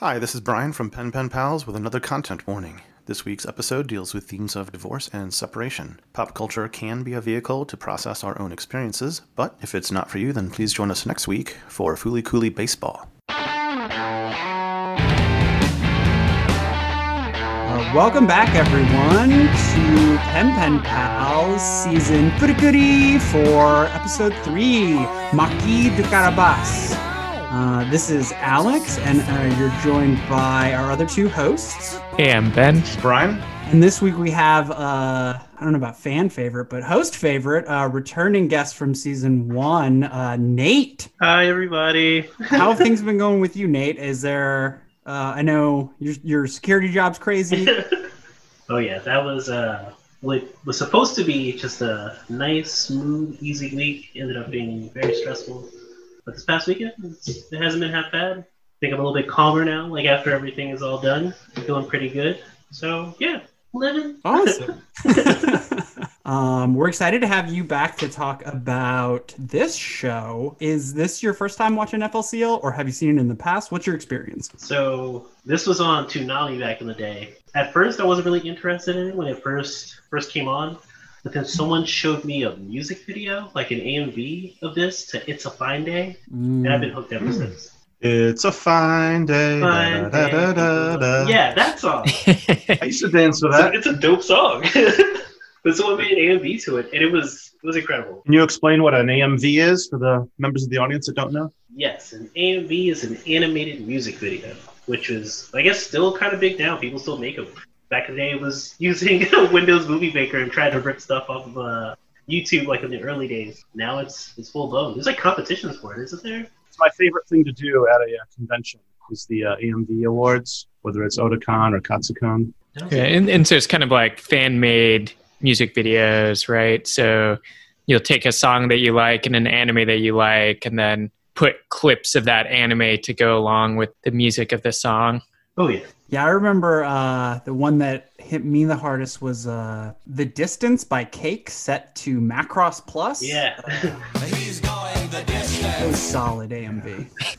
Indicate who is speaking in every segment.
Speaker 1: Hi, this is Brian from Pen Pen Pals with another content warning. This week's episode deals with themes of divorce and separation. Pop culture can be a vehicle to process our own experiences, but if it's not for you, then please join us next week for Fooly Cooly Baseball.
Speaker 2: Uh, welcome back, everyone, to Pen Pen Pals season Furikuri for episode three, Marquis de Carabas. Uh, this is Alex, and uh, you're joined by our other two hosts.
Speaker 3: Hey, I'm Ben.
Speaker 1: Brian?
Speaker 2: And this week we have, uh, I don't know about fan favorite, but host favorite, uh, returning guest from season one, uh, Nate.
Speaker 4: Hi, everybody.
Speaker 2: How have things been going with you, Nate? Is there, uh, I know your, your security job's crazy.
Speaker 4: oh yeah, that was uh, what was supposed to be just a nice, smooth, easy week. Ended up being very stressful. But this past weekend, it's, it hasn't been half bad. I think I'm a little bit calmer now. Like after everything is all done, I'm feeling pretty good. So yeah, living.
Speaker 2: Awesome. um, we're excited to have you back to talk about this show. Is this your first time watching FLCL, or have you seen it in the past? What's your experience?
Speaker 4: So this was on Toonami back in the day. At first, I wasn't really interested in it when it first first came on. But then someone showed me a music video, like an AMV of this to "It's a Fine Day," and I've been hooked ever mm. since.
Speaker 1: It's a fine day.
Speaker 4: Fine
Speaker 1: da, da, da, da, da.
Speaker 4: Yeah, that song.
Speaker 1: I used to dance to
Speaker 4: It's a,
Speaker 1: that.
Speaker 4: it's a dope song. but someone made an AMV to it, and it was it was incredible.
Speaker 1: Can you explain what an AMV is for the members of the audience that don't know?
Speaker 4: Yes, an AMV is an animated music video, which is I guess still kind of big now. People still make them. Back in the day, was using Windows Movie Maker and trying to rip stuff off of uh, YouTube, like in the early days. Now it's it's full blown. There's like competitions for it, isn't there?
Speaker 5: it's my favorite thing to do at a uh, convention is the uh, AMV awards, whether it's Otakon or Katsucon.
Speaker 3: Yeah, and, and so it's kind of like fan made music videos, right? So you'll take a song that you like and an anime that you like, and then put clips of that anime to go along with the music of the song.
Speaker 4: Oh yeah.
Speaker 2: Yeah, I remember uh, the one that hit me the hardest was uh, "The Distance" by Cake, set to Macross Plus.
Speaker 4: Yeah. He's going the distance.
Speaker 2: That was solid AMV.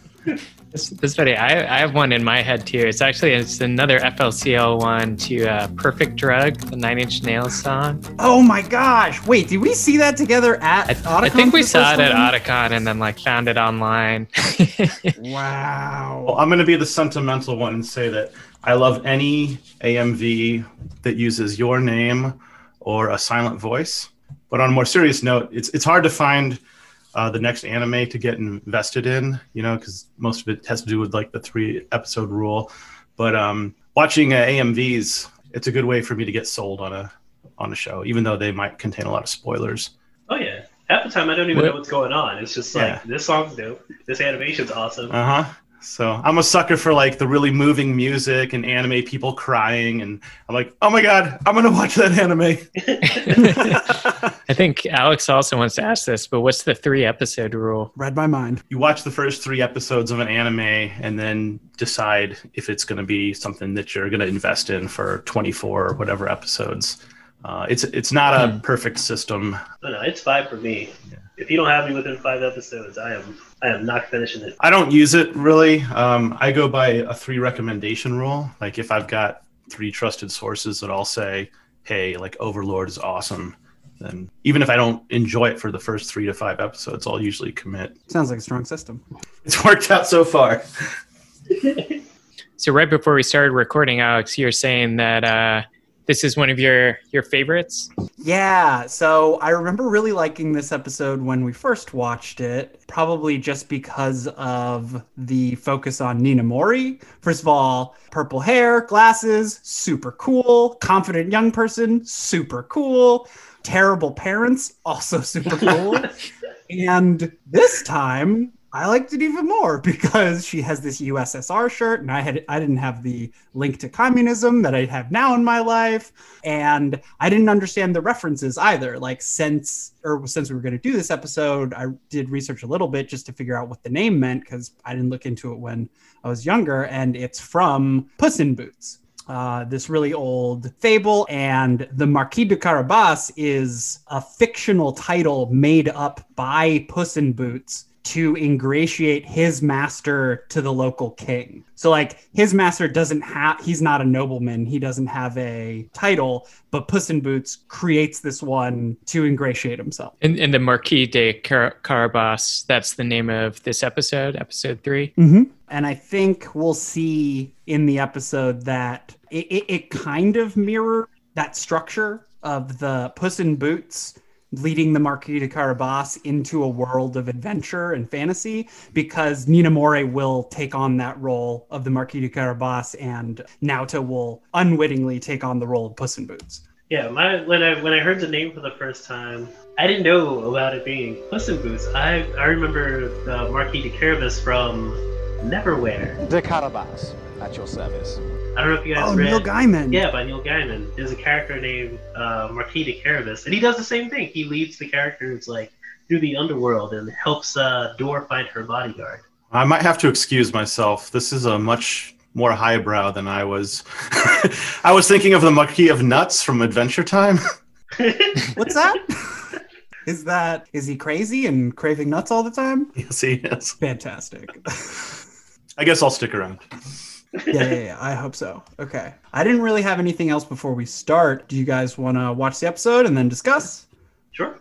Speaker 3: This, this funny. I, I have one in my head too. It's actually it's another FLCL one to uh, "Perfect Drug," the Nine Inch Nails song.
Speaker 2: Oh my gosh! Wait, did we see that together at
Speaker 3: I,
Speaker 2: Otakon
Speaker 3: I think we saw it at
Speaker 2: time?
Speaker 3: Otakon and then like found it online.
Speaker 2: Wow.
Speaker 5: Well, I'm going to be the sentimental one and say that I love any AMV that uses your name or a silent voice. But on a more serious note, it's it's hard to find uh, the next anime to get invested in, you know, because most of it has to do with like the three episode rule. But um, watching uh, AMVs, it's a good way for me to get sold on a on a show, even though they might contain a lot of spoilers.
Speaker 4: Oh yeah. Half the time I don't even
Speaker 3: What-
Speaker 4: know what's going on. It's just like
Speaker 5: Yeah.
Speaker 4: this song's dope. This animation's awesome.
Speaker 5: Uh huh. So I'm a sucker for like the really moving music and anime people crying, and I'm like, oh my god, I'm gonna watch that anime.
Speaker 3: I think Alex also wants to ask this, but what's the three episode rule?
Speaker 2: Read my mind.
Speaker 5: you watch the first three episodes of an anime and then decide if it's going to be something that you're going to invest in for 24 or whatever episodes. Uh, it's it's not a
Speaker 3: Hmm.
Speaker 5: perfect system.
Speaker 4: No, no, it's five for me. If you don't have me within five episodes, I am I am not finishing it.
Speaker 5: I don't use it really. Um, I go by a three recommendation rule. Like if I've got three trusted sources that all say, "Hey, like Overlord is awesome," then even if I don't enjoy it for the first three to five episodes, I'll usually commit.
Speaker 2: Sounds like a strong system.
Speaker 5: It's worked out so far.
Speaker 3: So right before we started recording, Alex, you're saying that uh, this is one of your your favorites.
Speaker 2: Yeah, so I remember really liking this episode when we first watched it, probably just because of the focus on Ninamori. First of all, purple hair, glasses, super cool. Confident young person, super cool. Terrible parents, also super cool. and this time, I liked it even more because she has this USSR shirt, and I had I didn't have the link to communism that I have now in my life, and I didn't understand the references either. Like since or since we were going to do this episode, I did research a little bit just to figure out what the name meant because I didn't look into it when I was younger, and it's from Puss in Boots. Uh, this really old fable, and the Marquis de Carabas is a fictional title made up by Puss in Boots to ingratiate his master to the local king. So like his master doesn't have he's not a nobleman, he doesn't have a title, but Puss in Boots creates this one to ingratiate himself.
Speaker 3: And, in the Marquis de Car- Carabas, that's the name of this episode, episode three.
Speaker 2: Mm-hmm. And I think we'll see in the episode that it, it, it kind of mirror that structure of the Puss in Boots leading the Marquis de Carabas into a world of adventure and fantasy because Ninamori will take on that role of the Marquis de Carabas and Naota will unwittingly take on the role of Puss in Boots.
Speaker 4: Yeah, my when I when I heard the name for the first time, I didn't know about it being Puss in Boots. I I remember the Marquis de Carabas from Neverwhere.
Speaker 6: De Carabas, at your service.
Speaker 4: I don't know if you guys
Speaker 2: Oh,
Speaker 4: read.
Speaker 2: Neil Gaiman.
Speaker 4: Yeah, by Neil Gaiman. There's a character named uh, Marquis de Carabas, and he does the same thing. He leads the characters like through the underworld and helps uh, Door find her bodyguard.
Speaker 5: I might have to excuse myself. This is a much more highbrow than I was. I was thinking of the Marquis of Nuts from Adventure Time.
Speaker 2: What's that? is that is he crazy and craving nuts all the time?
Speaker 5: yes, he is.
Speaker 2: Fantastic.
Speaker 5: I guess I'll stick around.
Speaker 2: Yeah, yeah, yeah. I hope so. Okay. I didn't really have anything else before we start. Do you guys want to watch the episode and then discuss?
Speaker 4: Sure.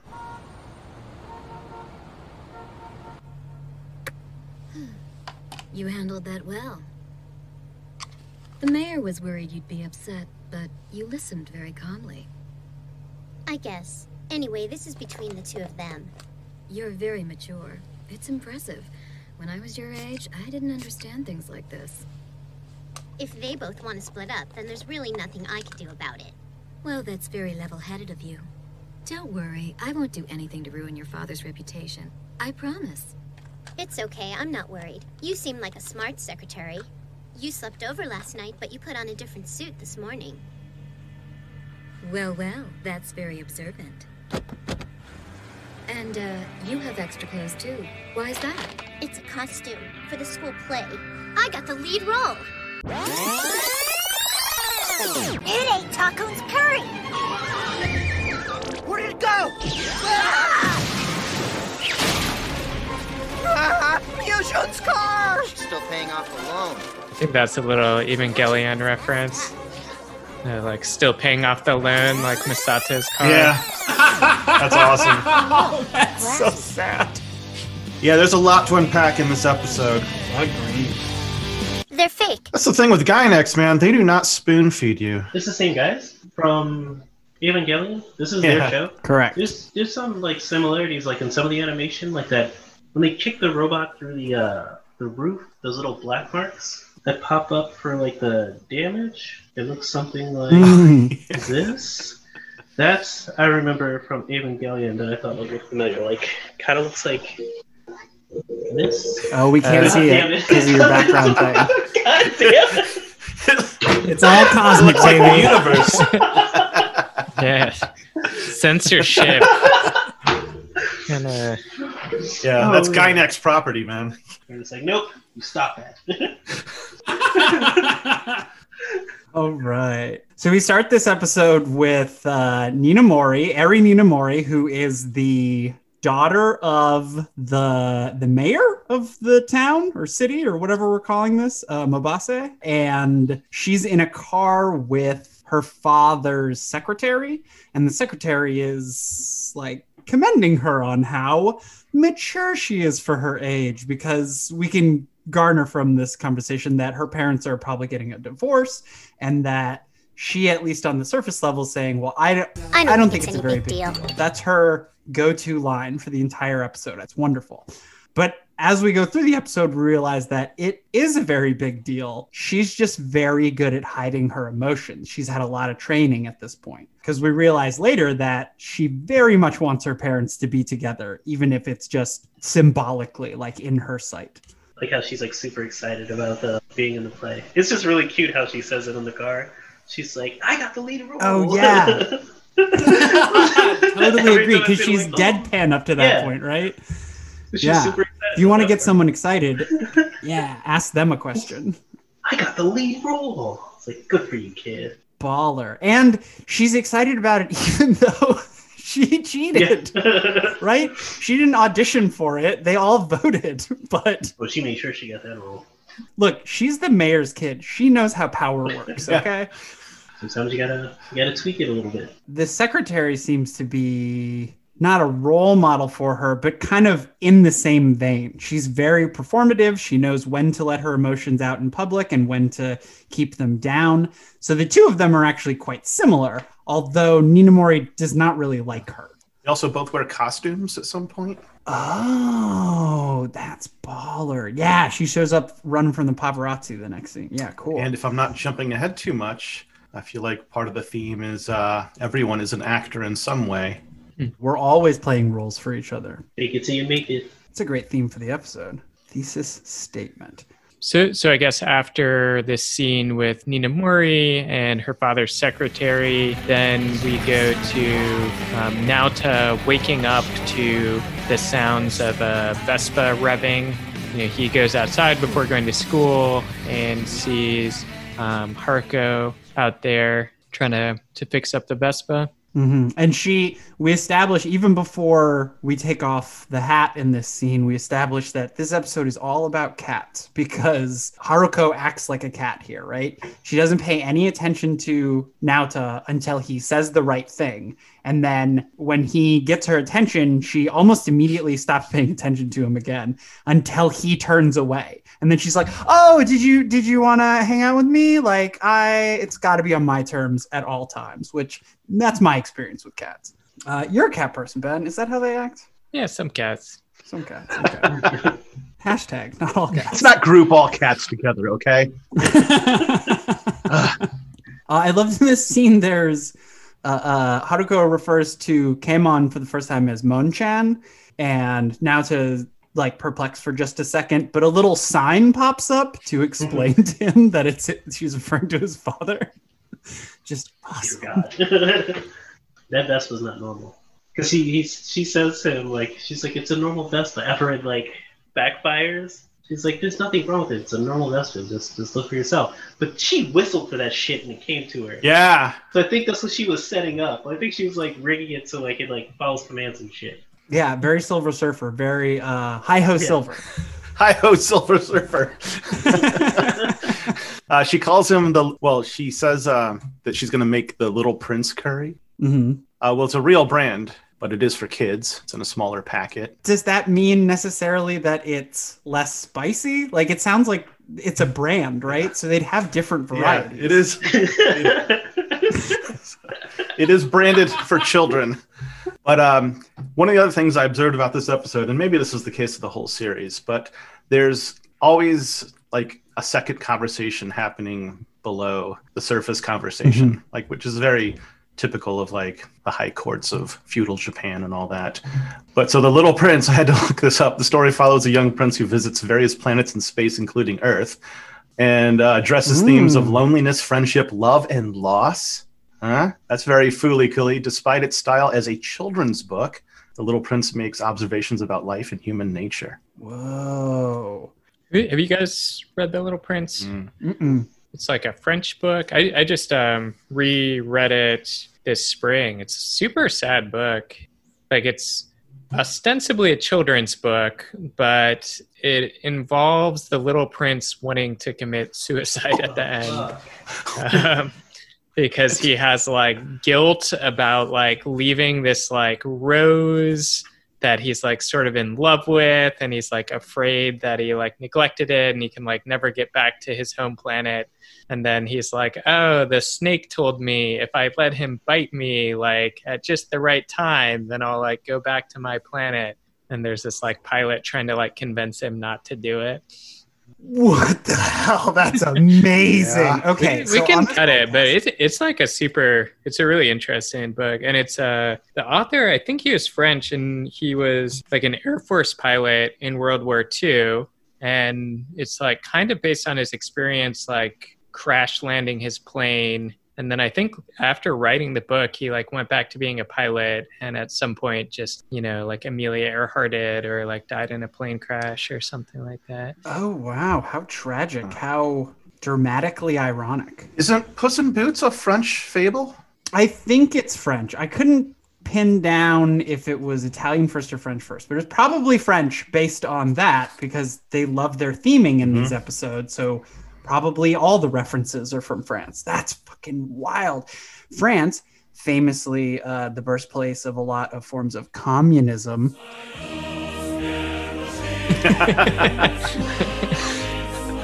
Speaker 7: You handled that well. The mayor was worried you'd be upset, but you listened very calmly.
Speaker 8: I guess. Anyway, this is between the two of them.
Speaker 7: You're very mature. It's impressive. When I was your age, I didn't understand things like this.
Speaker 8: If they both want to split up, then there's really nothing I can do about it.
Speaker 7: Well, that's very level headed of you. Don't worry, I won't do anything to ruin your father's reputation. I promise.
Speaker 8: It's okay, I'm not worried. You seem like a smart secretary. You slept over last night, but you put on a different suit this morning.
Speaker 7: Well, well, that's very observant. And, uh, you have extra clothes too. Why is that?
Speaker 8: It's a costume for the school play. I got the lead role. It ain't Taco's curry.
Speaker 6: Where did it go? Ah! Fusion's car! Still paying off the loan.
Speaker 3: I think that's a little Evangelion reference. Uh, like still paying off the loan, like Misato's car.
Speaker 5: Yeah. That's awesome.
Speaker 2: Oh, that's so sad.
Speaker 5: Yeah, there's a lot to unpack in this episode.
Speaker 2: Agreed.
Speaker 8: They're fake.
Speaker 5: That's the thing with Gainax, man. They do not spoon feed you.
Speaker 4: It's the same guys from Evangelion. This is
Speaker 5: Yeah.
Speaker 4: their show.
Speaker 2: Correct.
Speaker 4: There's there's some like similarities, like in some of the animation, like that when they kick the robot through the uh, the roof, those little black marks that pop up for like the damage. It looks something like this. That's I remember from Evangelion that I thought looked familiar. Like kind of looks like this.
Speaker 2: Oh, we can't
Speaker 5: Uh,
Speaker 2: see it because of your background thing.
Speaker 4: God damn it!
Speaker 2: It's all cosmic,
Speaker 5: Looks like the universe.
Speaker 3: Yeah. Censorship. and, uh,
Speaker 5: yeah,
Speaker 4: Oh,
Speaker 5: that's
Speaker 4: yeah.
Speaker 5: Gainax property, man.
Speaker 4: And it's like, nope, you stop that.
Speaker 2: All right. So we start this episode with uh, Ninamori, Eri Ninamori, who is the daughter of the the mayor of the town or city or whatever we're calling this, uh, Mabase, and she's in a car with her father's secretary, and the secretary is like commending her on how mature she is for her age because we can garner from this conversation that her parents are probably getting a divorce and that she at least on the surface level saying well i don't
Speaker 8: I don't,
Speaker 2: I don't
Speaker 8: think,
Speaker 2: think
Speaker 8: it's,
Speaker 2: a very
Speaker 8: big
Speaker 2: big
Speaker 8: deal.
Speaker 2: deal. That's her go-to line for the entire episode. It's wonderful. But as we go through the episode, we realize that it is a very big deal. She's just very good at hiding her emotions. She's had a lot of training at this point because we realize later that she very much wants her parents to be together, even if it's just symbolically, like in her sight.
Speaker 4: like how she's like super excited about the being in the play. It's just really cute how she says it in the car. She's like, "I got the lead role."
Speaker 2: Oh, yeah. totally agree because she's
Speaker 4: like, oh.
Speaker 2: deadpan up to that
Speaker 4: Yeah.
Speaker 2: point, right?
Speaker 4: She's
Speaker 2: Yeah.
Speaker 4: super excited
Speaker 2: If you want to get
Speaker 4: her.
Speaker 2: someone excited, yeah, ask them a question.
Speaker 4: I got the lead role. It's like, good for you, kid.
Speaker 2: Baller. And she's excited about it even though she cheated, right? She didn't audition for it. They all voted, but
Speaker 4: well, she made sure she got that role.
Speaker 2: look, she's the mayor's kid. She knows how power works,
Speaker 5: Yeah.
Speaker 2: okay?
Speaker 4: Sometimes you gotta you gotta tweak it a little bit.
Speaker 2: the secretary seems to be not a role model for her, but kind of in the same vein. She's very performative. She knows when to let her emotions out in public and when to keep them down. So the two of them are actually quite similar, although Ninamori does not really like her.
Speaker 5: They also both wear costumes at some point.
Speaker 2: Oh, that's baller. Yeah, she shows up running from the paparazzi the next scene. Yeah, cool.
Speaker 5: And if I'm not jumping ahead too much, I feel like part of the theme is uh, everyone is an actor in some way.
Speaker 2: We're always playing roles for each other.
Speaker 4: Fake it till you make it.
Speaker 2: It's a great theme for the episode. Thesis statement.
Speaker 3: So, so I guess after this scene with Ninamori and her father's secretary, then we go to um, Naota waking up to the sounds of a Vespa revving. You know, he goes outside before going to school and sees um, Haruko out there trying to, to fix up the Vespa.
Speaker 2: hmm And she, we establish even before we take off the hat in this scene, we establish that this episode is all about cats because Haruko acts like a cat here, right? She doesn't pay any attention to Naota until he says the right thing. And then when he gets her attention, she almost immediately stops paying attention to him again until he turns away. And then she's like, "Oh, did you did you want to hang out with me? Like I it's got to be on my terms at all times." Which that's my experience with cats. Uh, you're a cat person, Ben. Is that how they act?
Speaker 3: Yeah, some cats.
Speaker 2: Some cats. Okay. Hashtag not all cats.
Speaker 5: Let's not group all cats together, okay?
Speaker 2: Uh, I love this scene. There's uh, uh, Haruko refers to Kamon for the first time as Monchan, and now to like perplexed for just a second, but a little sign pops up to explain to him that it's she's referring to his father. Just awesome.
Speaker 4: God. that vest was not normal. Because he, he she says to him like she's like it's a normal Vespa after it like backfires. She's like there's nothing wrong with it. It's a normal Vespa. Just just look for yourself. But she whistled for that shit and it came to her.
Speaker 5: Yeah.
Speaker 4: So I think that's what she was setting up. I think she was like rigging it so like it like follows commands and shit.
Speaker 2: Yeah, very Silver Surfer, very uh, hi ho Silver.
Speaker 5: Hi ho, Silver Surfer. uh, she calls him the, well, she says uh, that she's going to make the Little Prince curry.
Speaker 2: hmm
Speaker 5: Uh, well, it's a real brand, but it is for kids. It's in a smaller packet.
Speaker 2: Does that mean necessarily that it's less spicy? Like it sounds like it's a brand, right? So they'd have different
Speaker 5: Yeah,
Speaker 2: varieties.
Speaker 5: it is. it is branded for children. But um, one of the other things I observed about this episode, and maybe this is the case of the whole series, but there's always like a second conversation happening below the surface conversation, like which is very typical of like the high courts of feudal Japan and all that. But so the little prince, I had to look this up. The story follows a young prince who visits various planets in space, including Earth, and uh, addresses themes of loneliness, friendship, love, and loss. Huh? That's very fooly cooly. Despite its style as a children's book, The Little Prince makes observations about life and human nature.
Speaker 2: Whoa.
Speaker 3: Have you guys read The Little Prince?
Speaker 2: Mm-mm.
Speaker 3: It's like a French book. I, I just um, reread it this spring. It's a super sad book. Like it's ostensibly a children's book, but it involves the little prince wanting to commit suicide at the end. Um, because he has like guilt about like leaving this like rose that he's like sort of in love with and he's like afraid that he like neglected it and he can like never get back to his home planet and then he's like oh the snake told me if i let him bite me like at just the right time then i'll like go back to my planet and there's this like pilot trying to like convince him not to do it
Speaker 2: What the hell? That's amazing.
Speaker 5: Yeah.
Speaker 2: Okay,
Speaker 3: we,
Speaker 2: so
Speaker 3: we can
Speaker 2: on this
Speaker 3: cut it, but it's it's like a super. It's a really interesting book, and it's uh the author. I think he was French, and he was like an Air Force pilot in World War II, and it's like kind of based on his experience, like crash landing his plane. And then I think after writing the book, he like went back to being a pilot, and at some point, just you know, like Amelia Earharted or like died in a plane crash or something like that.
Speaker 2: Oh wow, how tragic! How dramatically ironic.
Speaker 5: Isn't Puss in Boots a French fable?
Speaker 2: I think it's French. I couldn't pin down if it was Italian first or French first, but it's probably French based on that because they love their theming in these mm-hmm. episodes. So probably all the references are from France. That's fucking wild. France, famously uh, the birthplace of a lot of forms of communism.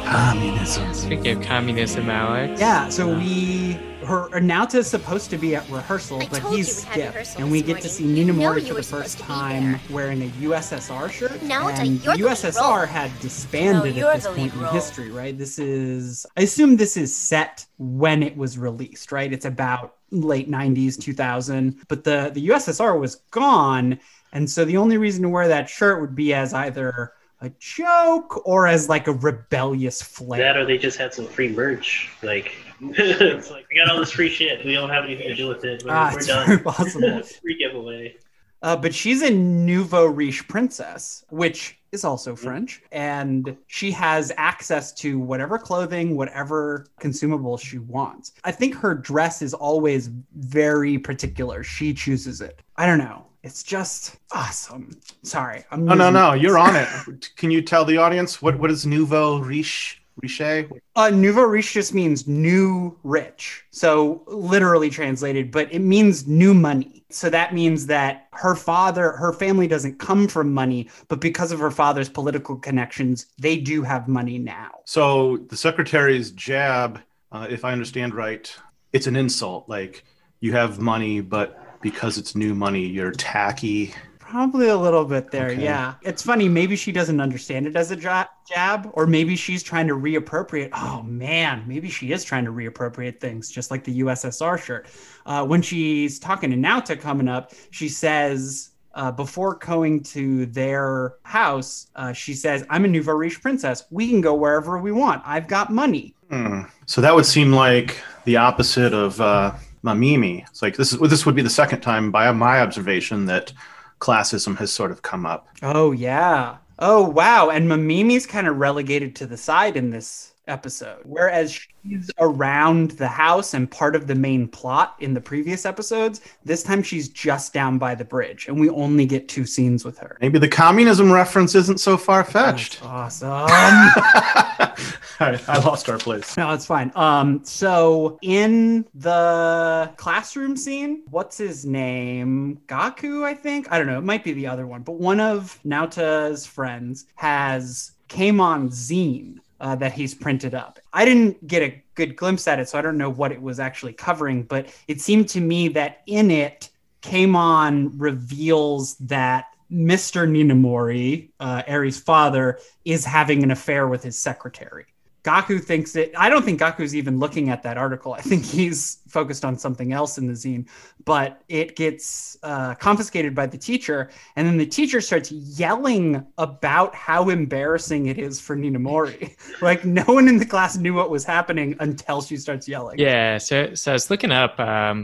Speaker 5: Communism.
Speaker 3: Speaking of communism, Alex.
Speaker 2: Yeah, so we her Naota is supposed to be at rehearsal,
Speaker 8: I
Speaker 2: but he's
Speaker 8: you we had
Speaker 2: skipped, and we
Speaker 8: this
Speaker 2: get to see Nina
Speaker 8: You
Speaker 2: Mori for the first
Speaker 8: supposed to be
Speaker 2: time
Speaker 8: there.
Speaker 2: wearing a USSR shirt.
Speaker 8: Naota,
Speaker 2: and
Speaker 8: you're
Speaker 2: the
Speaker 8: the
Speaker 2: USSR had disbanded
Speaker 9: No,
Speaker 2: at this point
Speaker 9: lead
Speaker 2: in history, right? This is I assume this is set when it was released, right? It's about late 90s, 2000, but the the USSR was gone, and so the only reason to wear that shirt would be as either a joke or as like a rebellious flair.
Speaker 4: That or they just had some free merch. Like it's like we got all this free shit. We don't have anything to do with it. We're,
Speaker 2: Ah,
Speaker 4: we're
Speaker 2: it's
Speaker 4: done.
Speaker 2: very possible.
Speaker 4: free giveaway.
Speaker 2: Uh, but she's a nouveau riche princess, which is also French, and she has access to whatever clothing, whatever consumable she wants. I think her dress is always very particular. She chooses it. I don't know. It's just awesome. Sorry, I'm.
Speaker 5: No, no, no.
Speaker 2: it.
Speaker 5: You're on it. Can you tell the audience what what is nouveau riche? Riche?
Speaker 2: Uh, nouveau riche just means new rich. So literally translated, but it means new money. So that means that her father, her family doesn't come from money, but because of her father's political connections, they do have money now.
Speaker 5: So the secretary's jab, uh, if I understand right, it's an insult. Like you have money, but because it's new money, you're tacky.
Speaker 2: Probably a little bit there,
Speaker 5: Okay.
Speaker 2: yeah. It's funny. Maybe she doesn't understand it as a ja- jab, or maybe she's trying to reappropriate. Oh man, maybe she is trying to reappropriate things, just like the USSR shirt. Uh, when she's talking to Naota coming up, she says. Uh, before going to their house, uh, she says, "I'm a nouveau riche princess. We can go wherever we want. I've got money."
Speaker 5: Hmm. So that would seem like the opposite of uh, Mamimi. It's like this is this would be the second time, by my observation, that classism has sort of come up.
Speaker 2: Oh yeah. Oh wow. And Mamimi's kind of relegated to the side in this episode. Whereas she's around the house and part of the main plot in the previous episodes, this time she's just down by the bridge and we only get two scenes with her.
Speaker 5: Maybe the communism reference isn't so far fetched.
Speaker 2: Awesome.
Speaker 5: All right, I lost our place.
Speaker 2: No, it's fine. Um, so in the classroom scene, what's his name? Gaku, I think. I don't know. It might be the other one, but one of Naota's friends has Kamon zine uh, that he's printed up. I didn't get a good glimpse at it, so I don't know what it was actually covering, but it seemed to me that in it, Kamon reveals that Mr. Ninamori, uh, Eri's father, is having an affair with his secretary. Gaku thinks it. I don't think Gaku's even looking at that article. I think he's focused on something else in the zine. But it gets uh, confiscated by the teacher, and then the teacher starts yelling about how embarrassing it is for Ninamori. like no one in the class knew what was happening until she starts yelling.
Speaker 3: Yeah, so so I was looking up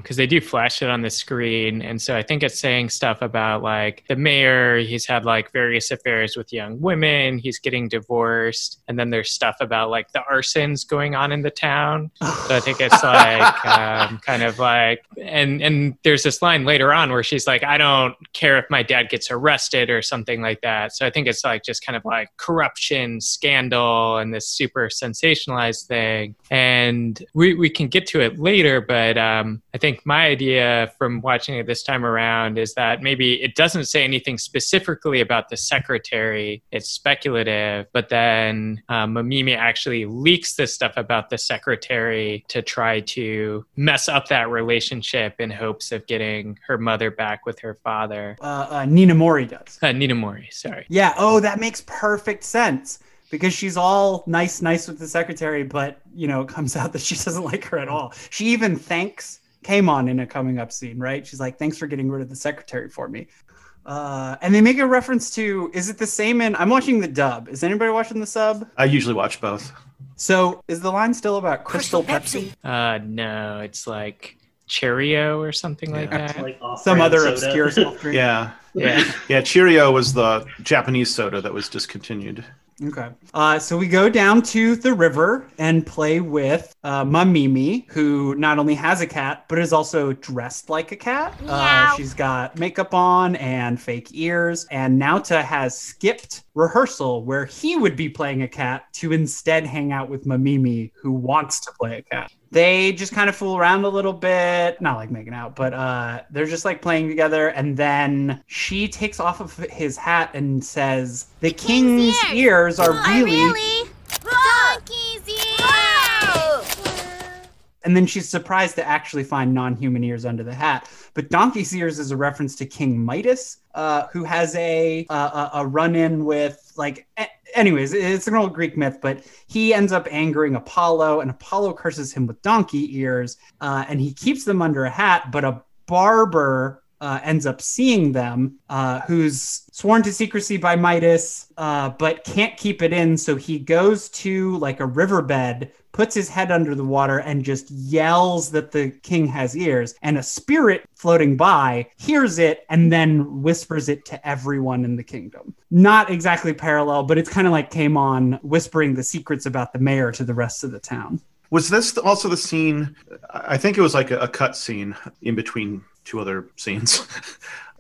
Speaker 3: because they do flash it on the screen, and so I think it's saying stuff about like the mayor. He's had like various affairs with young women. He's getting divorced, and then there's stuff about like the arsons going on in the town. So I think it's like um, kind of like, and and there's this line later on where she's like, I don't care if my dad gets arrested or something like that. So I think it's like just kind of like corruption, scandal, and this super sensationalized thing. And we we can get to it later, but um, I think my idea from watching it this time around is that maybe it doesn't say anything specifically about the secretary. It's speculative, but then um, Mamimi actually leaks this stuff about the secretary to try to mess up that relationship in hopes of getting her mother back with her father.
Speaker 2: Uh, uh, Ninamori does.
Speaker 3: Uh, Ninamori, sorry.
Speaker 2: Yeah. Oh, that makes perfect sense because she's all nice, nice with the secretary, but you know, it comes out that she doesn't like her at all. She even thanks Kamon in a coming up scene, right? She's like, "Thanks for getting rid of the secretary for me." Uh, and they make a reference to is it the same in I'm watching the dub. Is anybody watching the sub?
Speaker 5: I usually watch both.
Speaker 2: So is the line still about Crystal, Pepsi?
Speaker 3: Uh, no, it's like Cheerio or something like that.
Speaker 4: Like
Speaker 2: Some other
Speaker 4: soda.
Speaker 2: obscure soft drink.
Speaker 5: Yeah.
Speaker 3: Yeah.
Speaker 5: Yeah, Cheerio was the Japanese soda that was discontinued.
Speaker 2: Okay. Uh, so we go down to the river and play with uh, Mamimi, who not only has a cat, but is also dressed like a cat. Uh, she's got makeup on and fake ears. And Nauta has skipped rehearsal where he would be playing a cat to instead hang out with Mamimi, who wants to play a cat. They just kind of fool around a little bit, not like making out, but uh, they're just like playing together. And then she takes off of his hat and says, "The king's,
Speaker 8: ears.
Speaker 2: ears are
Speaker 8: Are
Speaker 2: really."
Speaker 8: really? Donkey's ears!
Speaker 2: And then she's surprised to actually find non-human ears under the hat. But donkey's ears is a reference to King Midas, uh, who has a a, a- a run-in with like. Anyways, it's an old Greek myth, but he ends up angering Apollo, and Apollo curses him with donkey ears, uh, and he keeps them under a hat. But a barber uh, ends up seeing them, uh, who's sworn to secrecy by Midas, uh, but can't keep it in. So he goes to like a riverbed, puts his head under the water, and just yells that the king has ears. And a spirit floating by hears it and then whispers it to everyone in the kingdom. Not exactly parallel, but it's kind of like Kamon whispering the secrets about the mayor to the rest of the town.
Speaker 5: Was this also the scene? I think it was like a, a cut scene in between two other scenes.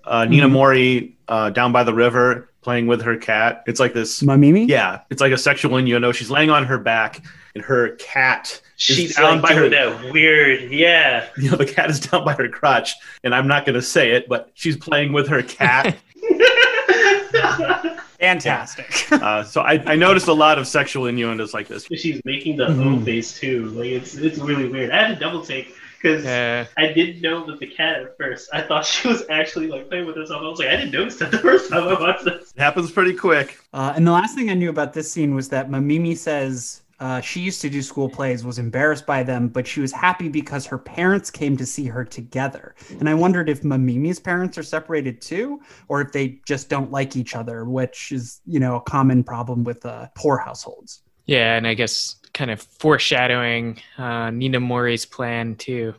Speaker 5: Uh, Nina
Speaker 2: Mhm.
Speaker 5: Mori uh, down by the river playing with her cat. It's like this.
Speaker 2: Mamimi?
Speaker 5: Yeah, it's like a sexual innuendo. She's laying on her back, and her cat is
Speaker 4: She's
Speaker 5: down
Speaker 4: like
Speaker 5: by her.
Speaker 4: that weird, yeah.
Speaker 5: You know, the cat is down by her crotch, and I'm not going to say it, but she's playing with her cat.
Speaker 2: Fantastic.
Speaker 5: uh, so I, I noticed a lot of sexual innuendos like this.
Speaker 4: She's making the
Speaker 2: Mhm.
Speaker 4: O face too. Like it's it's really weird. I had to double take because
Speaker 3: Yeah.
Speaker 4: I didn't know that the cat at first. I thought she was actually like playing with herself. I was like, I didn't notice that the first time I watched this.
Speaker 5: It happens pretty quick.
Speaker 2: Uh, and the last thing I knew about this scene was that Mamimi says uh, she used to do school plays, was embarrassed by them, but she was happy because her parents came to see her together. And I wondered if Mamimi's parents are separated too, or if they just don't like each other, which is, you know, a common problem with uh, poor households.
Speaker 3: Yeah, and I guess kind of foreshadowing uh, Ninamori's plan too.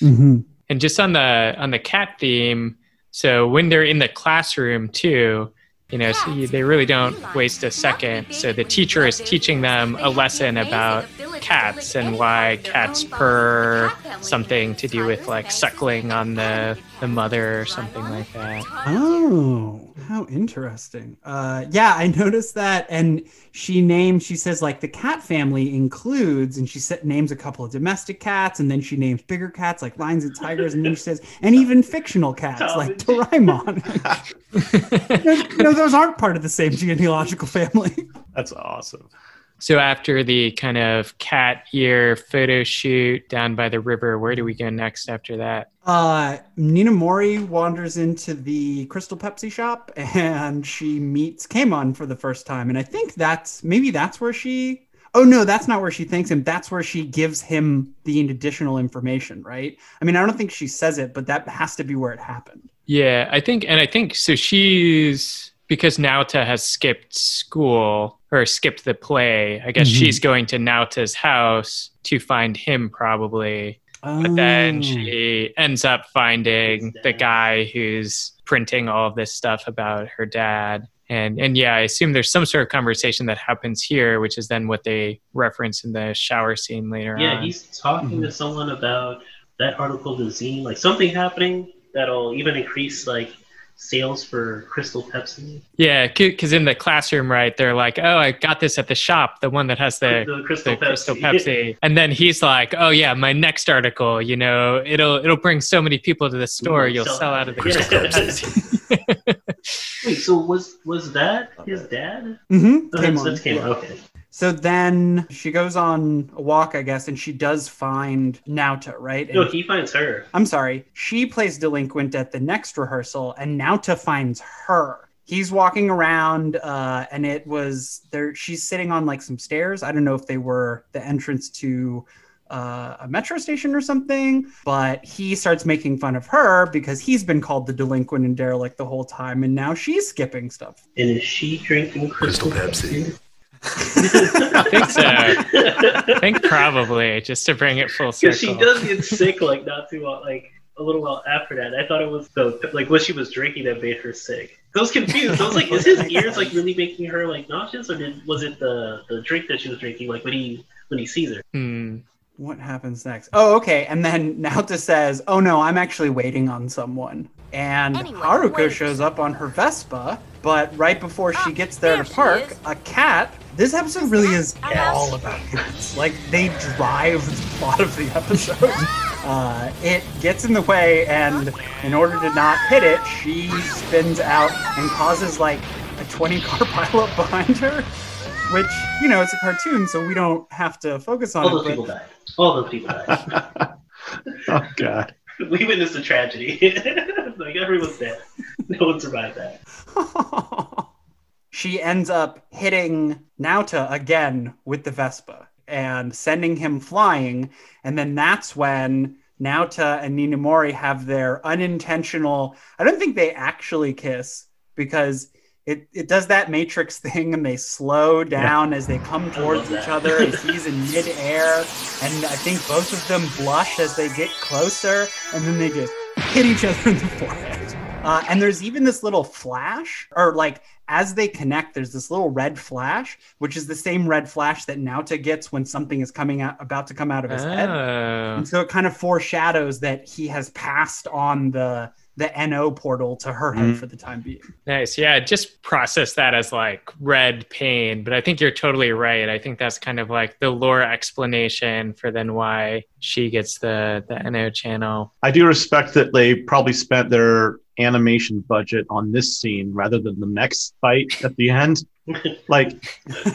Speaker 2: Mm-hmm.
Speaker 3: And just on the on the cat theme, so when they're in the classroom too, you know, so you, they really don't waste a second. So the teacher is teaching them a lesson about cats and why cats purr, something to do with like suckling on the the mother or something like that.
Speaker 2: Oh, how interesting. Uh, yeah, I noticed that. And she named, she says, like, the cat family includes, and she sa- names a couple of domestic cats, and then she names bigger cats like lions and tigers, and then she says, and even fictional cats like
Speaker 4: and Jerry.
Speaker 2: Doraemon. you know, those aren't part of the same genealogical family.
Speaker 5: That's awesome.
Speaker 3: So after the kind of cat ear photo shoot down by the river, where do we go next after that?
Speaker 2: Uh, Ninamori wanders into the Crystal Pepsi shop and she meets Kamon for the first time. And I think that's maybe that's where she. Oh no, that's not where she thanks him. That's where she gives him the additional information, right? I mean, I don't think she says it, but that has to be where it happened.
Speaker 3: Yeah, I think, and I think so. She's because Naota has skipped school or skipped the play. I guess
Speaker 2: Mhm.
Speaker 3: she's going to Naota's house to find him, probably. But then
Speaker 2: Oh.
Speaker 3: she ends up finding the guy who's printing all of this stuff about her dad. And and yeah, I assume there's some sort of conversation that happens here, which is then what they reference in the shower scene later
Speaker 4: Yeah,
Speaker 3: on.
Speaker 4: Yeah, he's talking to someone about that article in the zine, like something happening that'll even increase like sales for Crystal Pepsi.
Speaker 3: Yeah, because in the classroom, right, they're like, "Oh, I got this at the shop, the one that has the
Speaker 4: the Crystal
Speaker 3: the
Speaker 4: Pepsi.
Speaker 3: Crystal Pepsi." And then he's like, "Oh yeah, my next article, you know, it'll it'll bring so many people to the store,
Speaker 4: Ooh,
Speaker 3: you'll
Speaker 4: sell
Speaker 3: sell
Speaker 4: out.
Speaker 3: out of the
Speaker 4: Yeah.
Speaker 3: Crystal Pepsi."
Speaker 4: Wait, so was was that his dad?
Speaker 2: Mm-hmm.
Speaker 4: Oh, that's, that's Kamon. Okay.
Speaker 2: So then she goes on a walk, I guess, and she does find Naota, right? And
Speaker 4: No, he finds her.
Speaker 2: I'm sorry. She plays delinquent at the next rehearsal, and Naota finds her. He's walking around, uh, and it was there. She's sitting on like some stairs. I don't know if they were the entrance to uh, a metro station or something, but he starts making fun of her because he's been called the delinquent and derelict the whole time, and now she's skipping stuff.
Speaker 4: And is she drinking Crystal, Pepsi?
Speaker 3: I think so. I think probably just to bring it full
Speaker 4: Because
Speaker 3: circle.
Speaker 4: she does get sick like not too long, like a little while after that. I thought it was the like what she was drinking that made her sick. I was confused. I was like, is his ears like really making her like nauseous, or did was it the the drink that she was drinking? Like when he when he sees her.
Speaker 3: Hmm.
Speaker 2: What happens next? Oh, okay. And then Naota says, "Oh no, I'm actually waiting on someone." And
Speaker 6: Anyway,
Speaker 2: Haruko
Speaker 6: wait.
Speaker 2: shows up on her Vespa, but right before she
Speaker 6: Ah,
Speaker 2: gets there,
Speaker 6: there
Speaker 2: to park, a cat. This episode really is all about cats. Like they drive the plot of the episode. Uh, it gets in the way, and in order to not hit it, she spins out and causes like a 20 car pileup behind her. Which you know, it's a cartoon, so we don't have to focus on
Speaker 4: All
Speaker 2: it.
Speaker 4: those
Speaker 2: but-
Speaker 4: people died. All those people died.
Speaker 5: oh God.
Speaker 4: we witnessed a tragedy. like everyone's dead. No one survived that.
Speaker 2: She ends up hitting Naota again with the Vespa and sending him flying. And then that's when Naota and Ninamori have their unintentional, I don't think they actually kiss because it, it does that Matrix thing and they slow down as they come towards each other and he's in midair. And I think both of them blush as they get closer and then they just hit each other in the forehead. Uh, and there's even this little flash, or like as they connect, there's this little red flash, which is the same red flash that Naota gets when something is coming out, about to come out of his head.
Speaker 3: Oh.
Speaker 2: And so it kind of foreshadows that he has passed on the the NO portal to her head
Speaker 5: Mhm.
Speaker 2: for the time being.
Speaker 3: Nice. Yeah, just process that as like red pain. But I think you're totally right. I think that's kind of like the lore explanation for then why she gets the the NO channel.
Speaker 5: I do respect that they probably spent their animation budget on this scene rather than the next fight at the end. like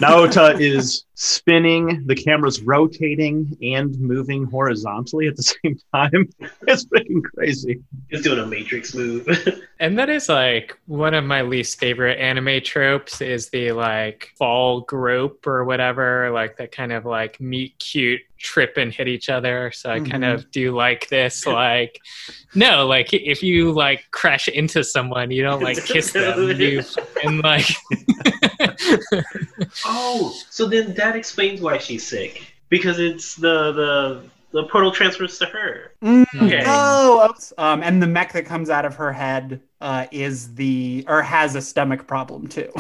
Speaker 5: Naota is spinning, the camera's rotating and moving horizontally at the same time. It's freaking crazy.
Speaker 4: He's doing a Matrix move.
Speaker 3: And that is like one of my least favorite anime tropes is the like fall grope or whatever, like that kind of like meet cute trip and hit each other. So I kind
Speaker 2: Mhm.
Speaker 3: of do like this like no, like if you like crash into someone, you don't like kiss them. You and like
Speaker 4: oh, so then that explains why she's sick. Because it's the the the portal transfers to her. Okay.
Speaker 2: Oh, um, and the mech that comes out of her head uh, is the or has a stomach problem too.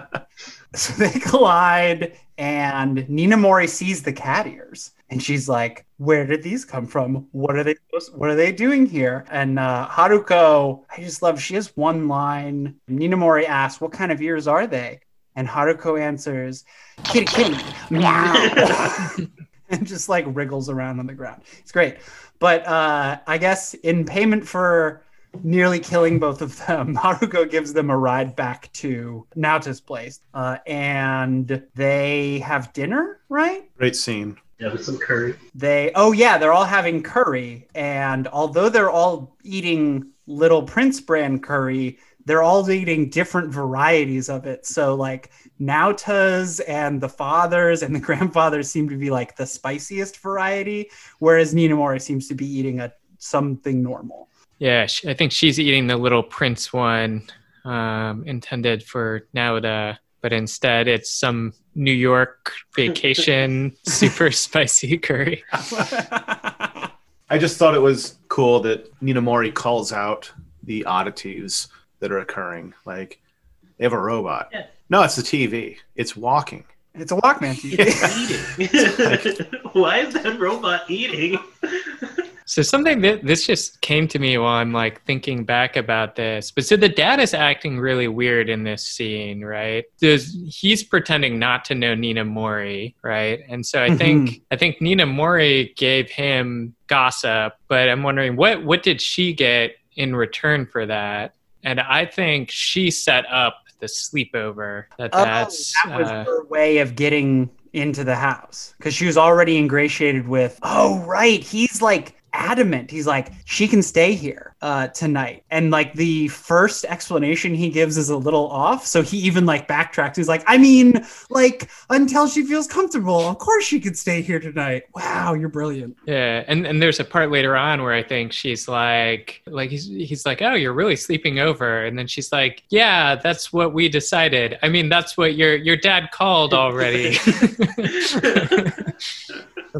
Speaker 2: so they collide, and Ninamori sees the cat ears, and she's like, "Where did these come from? What are they? What are they doing here?" And uh, Haruko, I just love. She has one line. Ninamori asks, "What kind of ears are they?" And Haruko answers, "Kitty, kitty, meow." and just like wriggles around on the ground. It's great. But uh, I guess in payment for nearly killing both of them, Haruko gives them a ride back to Naota's place. Uh, and they have dinner, right?
Speaker 5: Great scene.
Speaker 4: Yeah, with some curry.
Speaker 2: They, oh yeah, they're all having curry. And although they're all eating Little Prince brand curry, they're all eating different varieties of it. So like Naota's and the fathers and the grandfathers seem to be like the spiciest variety, whereas Ninamori seems to be eating a something normal.
Speaker 3: Yeah, sh- I think she's eating the little prince one um, intended for Naota, but instead it's some New York vacation super spicy curry.
Speaker 5: I just thought it was cool that Ninamori calls out the oddities that are occurring. Like they have a robot.
Speaker 4: Yeah.
Speaker 5: No, it's the TV. It's walking.
Speaker 2: It's a Walkman TV.
Speaker 4: It's eating. Why is that robot eating?
Speaker 3: So something that this just came to me while I'm like thinking back about this. But so the dad is acting really weird in this scene, right? There's, he's pretending not to know Ninamori, right? And so I mm-hmm. think I think Ninamori gave him gossip, but I'm wondering what what did she get in return for that? And I think she set up the sleepover. That
Speaker 2: Oh,
Speaker 3: that's
Speaker 2: that was
Speaker 3: uh,
Speaker 2: her way of getting into the house because she was already ingratiated with. Oh, right. He's like adamant. He's like, she can stay here uh, tonight. And like the first explanation he gives is a little off. So he even like backtracks. He's like, I mean, like until she feels comfortable, of course she could stay here tonight. Wow, you're brilliant.
Speaker 3: Yeah, and and there's a part later on where I think she's like, like he's he's like, oh, you're really sleeping over, and then she's like, yeah, that's what we decided. I mean, that's what your your dad called already.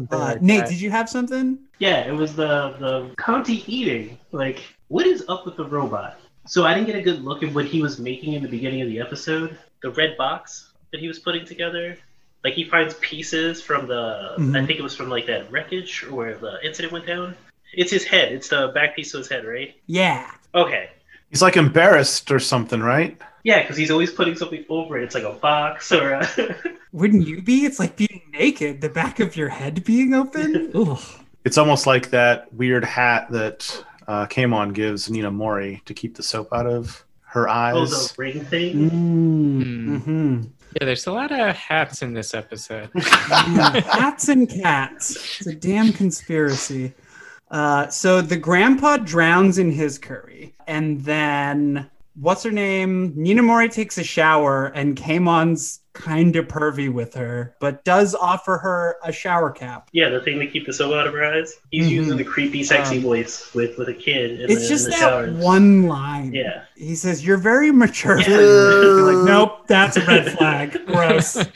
Speaker 3: Something
Speaker 2: Uh,
Speaker 3: like
Speaker 2: Nate,
Speaker 3: that.
Speaker 2: did you have something?
Speaker 4: Yeah, it was the the Canti eating. Like, what is up with the robot? So I didn't get a good look at what he was making in the beginning of the episode. The red box that he was putting together. Like he finds pieces from the
Speaker 2: Mhm.
Speaker 4: I think it was from like that wreckage or where the incident went down. It's his head. It's the back piece of his head, right?
Speaker 2: Yeah.
Speaker 4: Okay.
Speaker 5: He's like embarrassed or something, right?
Speaker 4: Yeah, because he's always putting something over it. It's like a box or a
Speaker 2: Wouldn't you be? It's like being naked, the back of your head being open.
Speaker 5: It's almost like that weird hat that uh, Kamon gives Ninamori to keep the soap out of her eyes.
Speaker 4: oh
Speaker 5: eyes.
Speaker 4: the ring thing.
Speaker 2: Mm, hmm
Speaker 3: Yeah, there's a lot of hats in this episode.
Speaker 2: Hats and cats. It's a damn conspiracy. Uh, so the grandpa drowns in his curry, and then what's her name? Ninamori takes a shower, and Kamon's kind of pervy with her, but does offer her a shower cap.
Speaker 4: Yeah, the thing to keep the soap out of her eyes. He's
Speaker 2: Mhm.
Speaker 4: using the creepy, sexy
Speaker 2: Um,
Speaker 4: voice with with a kid. In
Speaker 2: It's
Speaker 4: the,
Speaker 2: just
Speaker 4: in the
Speaker 2: that
Speaker 4: showers.
Speaker 2: one line.
Speaker 4: Yeah.
Speaker 2: He says, "You're very mature."
Speaker 4: Yeah.
Speaker 2: You're like, nope, that's a red flag. Gross.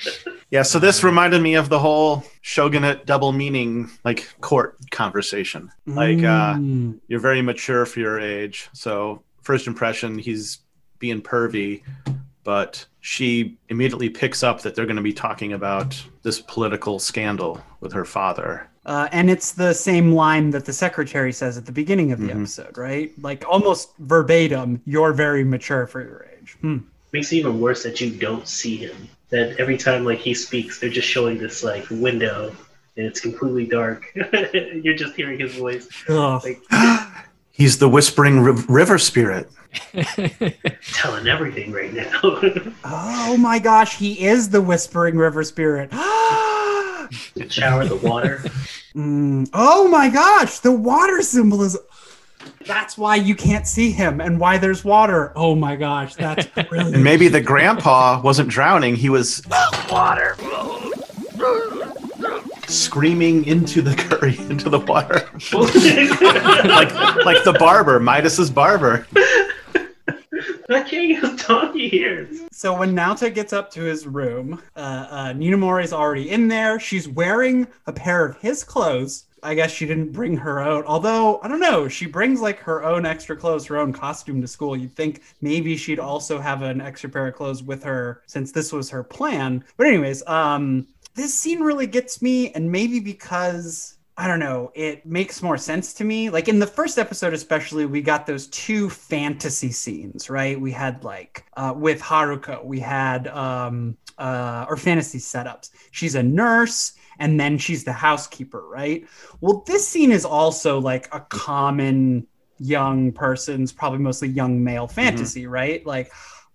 Speaker 5: Yeah, so this reminded me of the whole shogunate double meaning, like court conversation. Like, uh,
Speaker 2: Mm.
Speaker 5: you're very mature for your age. So, first impression, he's being pervy, but she immediately picks up that they're going to be talking about this political scandal with her father.
Speaker 2: Uh, and it's the same line that the secretary says at the beginning of the
Speaker 5: Mhm.
Speaker 2: episode, right? Like almost verbatim, you're very mature for your age. Hmm.
Speaker 4: Makes it even worse that you don't see him. That every time like he speaks, they're just showing this like window, and it's completely dark. You're just hearing his voice.
Speaker 2: Ugh.
Speaker 4: Like
Speaker 5: He's the whispering riv- river spirit.
Speaker 4: telling everything right now.
Speaker 2: Oh my gosh, he is the Whispering River Spirit.
Speaker 4: Shower the water.
Speaker 2: Mm. Oh my gosh, the water symbol is. That's why you can't see him and why there's water. Oh my gosh, that's brilliant.
Speaker 5: And maybe the grandpa wasn't drowning, he was water. Screaming into the curry, into the water. like like the barber, Midas's barber.
Speaker 4: that king has donkey ears.
Speaker 2: So when Naota gets up to his room, uh, uh, Ninamori's already in there. She's wearing a pair of his clothes. I guess she didn't bring her own. Although I don't know, she brings like her own extra clothes, her own costume to school. You'd think maybe she'd also have an extra pair of clothes with her since this was her plan. But anyways, um, this scene really gets me, and maybe because I don't know, it makes more sense to me. Like in the first episode, especially, we got those two fantasy scenes, right? We had like uh, with Haruko, we had um, uh, or fantasy setups. She's a nurse, and then she's the housekeeper, right? Well, this scene is also like a common young person's, probably mostly young male fantasy, right? Like,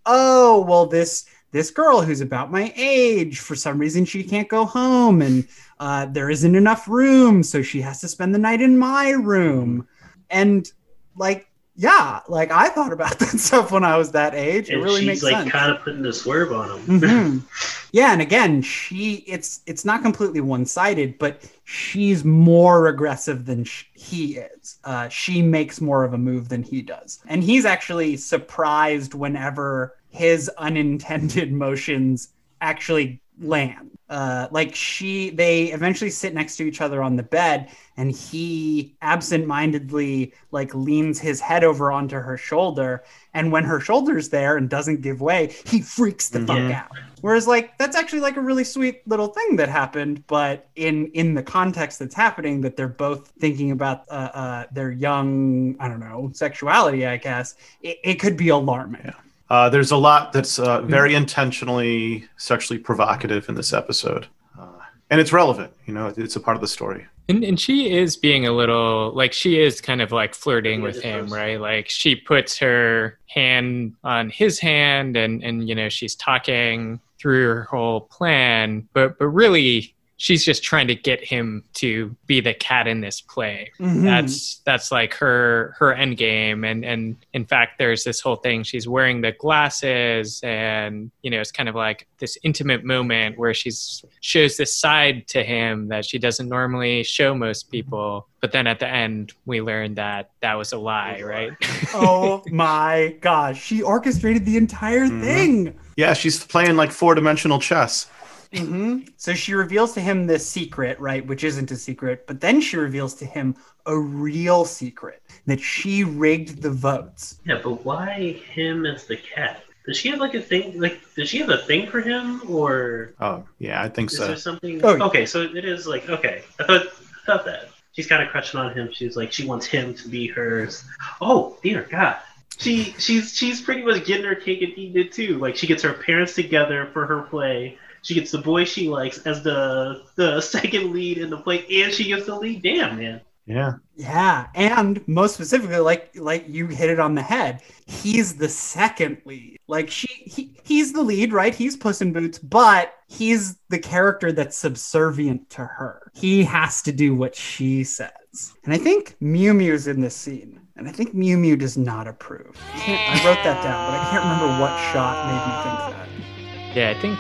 Speaker 2: oh, well, this this girl who's about my age. For some reason she can't go home and uh, there isn't enough room so she has to spend the night in my room. And like yeah like i thought about that stuff when i was that age. It
Speaker 4: And
Speaker 2: really
Speaker 4: she's
Speaker 2: makes
Speaker 4: like
Speaker 2: sense.
Speaker 4: kind of putting a swerve on him.
Speaker 2: Mhm. yeah and again she it's it's not completely one-sided but she's more aggressive than sh- he is. Uh, she makes more of a move than he does. And he's actually surprised whenever his unintended motions actually land. Uh, like she they eventually sit next to each other on the bed and he absent-mindedly like leans his head over onto her shoulder and when her shoulder's there and doesn't give way he freaks the fuck
Speaker 5: Mhm.
Speaker 2: out. Whereas like that's actually like a really sweet little thing that happened but in in the context that's happening that they're both thinking about uh, uh their young i don't know sexuality i guess it, it could be alarming
Speaker 5: Uh, there's a lot that's uh, very intentionally sexually provocative in this episode. Uh, and it's relevant, you know, it's a part of the story.
Speaker 3: And, and she is being a little like she is kind of like flirting with him,
Speaker 4: gross.
Speaker 3: right? Like she puts her hand on his hand, and and you know she's talking through her whole plan, but but really she's just trying to get him to be the cat in this play.
Speaker 2: Mhm.
Speaker 3: That's that's like her her end game, and and in fact, there's this whole thing. She's wearing the glasses, and you know, it's kind of like this intimate moment where she's shows this side to him that she doesn't normally show most people. But then at the end, we learn that that was a lie,
Speaker 4: was a
Speaker 3: right?
Speaker 2: oh my gosh she orchestrated the entire
Speaker 5: Mhm.
Speaker 2: thing
Speaker 5: Yeah, she's playing like four dimensional chess.
Speaker 2: Hmm So she reveals to him this secret, right, which isn't a secret, but then she reveals to him a real secret that she rigged the votes.
Speaker 4: Yeah, but why him as the cat? Does she have like a thing? Like, does she have a thing for him, or
Speaker 1: Oh, yeah, I think
Speaker 4: is
Speaker 1: so.
Speaker 4: there something?
Speaker 2: Oh, yeah.
Speaker 4: Okay, so it is like okay. I thought I thought that she's kind of crushing on him. She's like she wants him to be hers. Oh dear God, she she's she's pretty much getting her cake and eating it too. Like she gets her parents together for her play. She gets the boy she likes as the the second lead in the play, and she gets the lead. Damn man.
Speaker 1: Yeah.
Speaker 2: Yeah, and most specifically, like like you hit it on the head, he's the second lead. Like she, he, he's the lead, right? He's Puss in Boots, but he's the character that's subservient to her. He has to do what she says, and I think Mew Mew's in this scene, and I think Mew Mew does not approve. I, can't, I wrote that down, but I can't remember what shot made me think that.
Speaker 3: Yeah, I think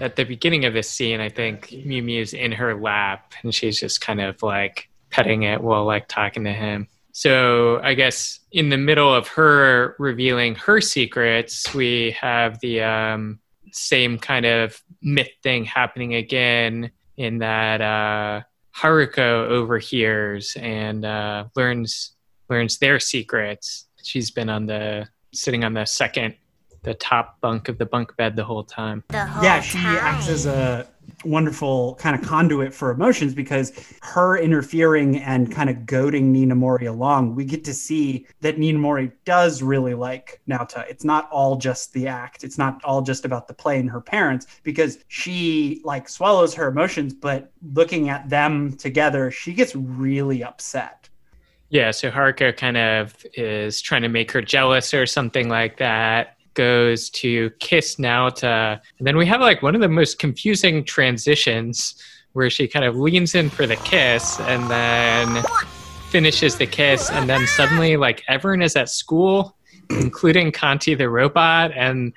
Speaker 3: at the beginning of this scene, I think Mew Mew's in her lap and she's just kind of like petting it while like talking to him. So I guess in the middle of her revealing her secrets, we have the um, same kind of myth thing happening again in that uh, Haruko overhears and uh, learns learns their secrets. She's been on the sitting on the second, the top bunk of the bunk bed the whole time.
Speaker 8: The whole
Speaker 2: yeah, she
Speaker 8: time.
Speaker 2: acts as a wonderful kind of conduit for emotions because her interfering and kind of goading Ninamori along, we get to see that Ninamori does really like Naota. It's not all just the act. It's not all just about the play and her parents because she like swallows her emotions, but looking at them together, she gets really upset.
Speaker 3: Yeah, so Haruko kind of is trying to make her jealous or something like that. Goes to kiss Naota. And then we have like one of the most confusing transitions where she kind of leans in for the kiss and then finishes the kiss. And then suddenly, like, everyone is at school, including Canti the robot. And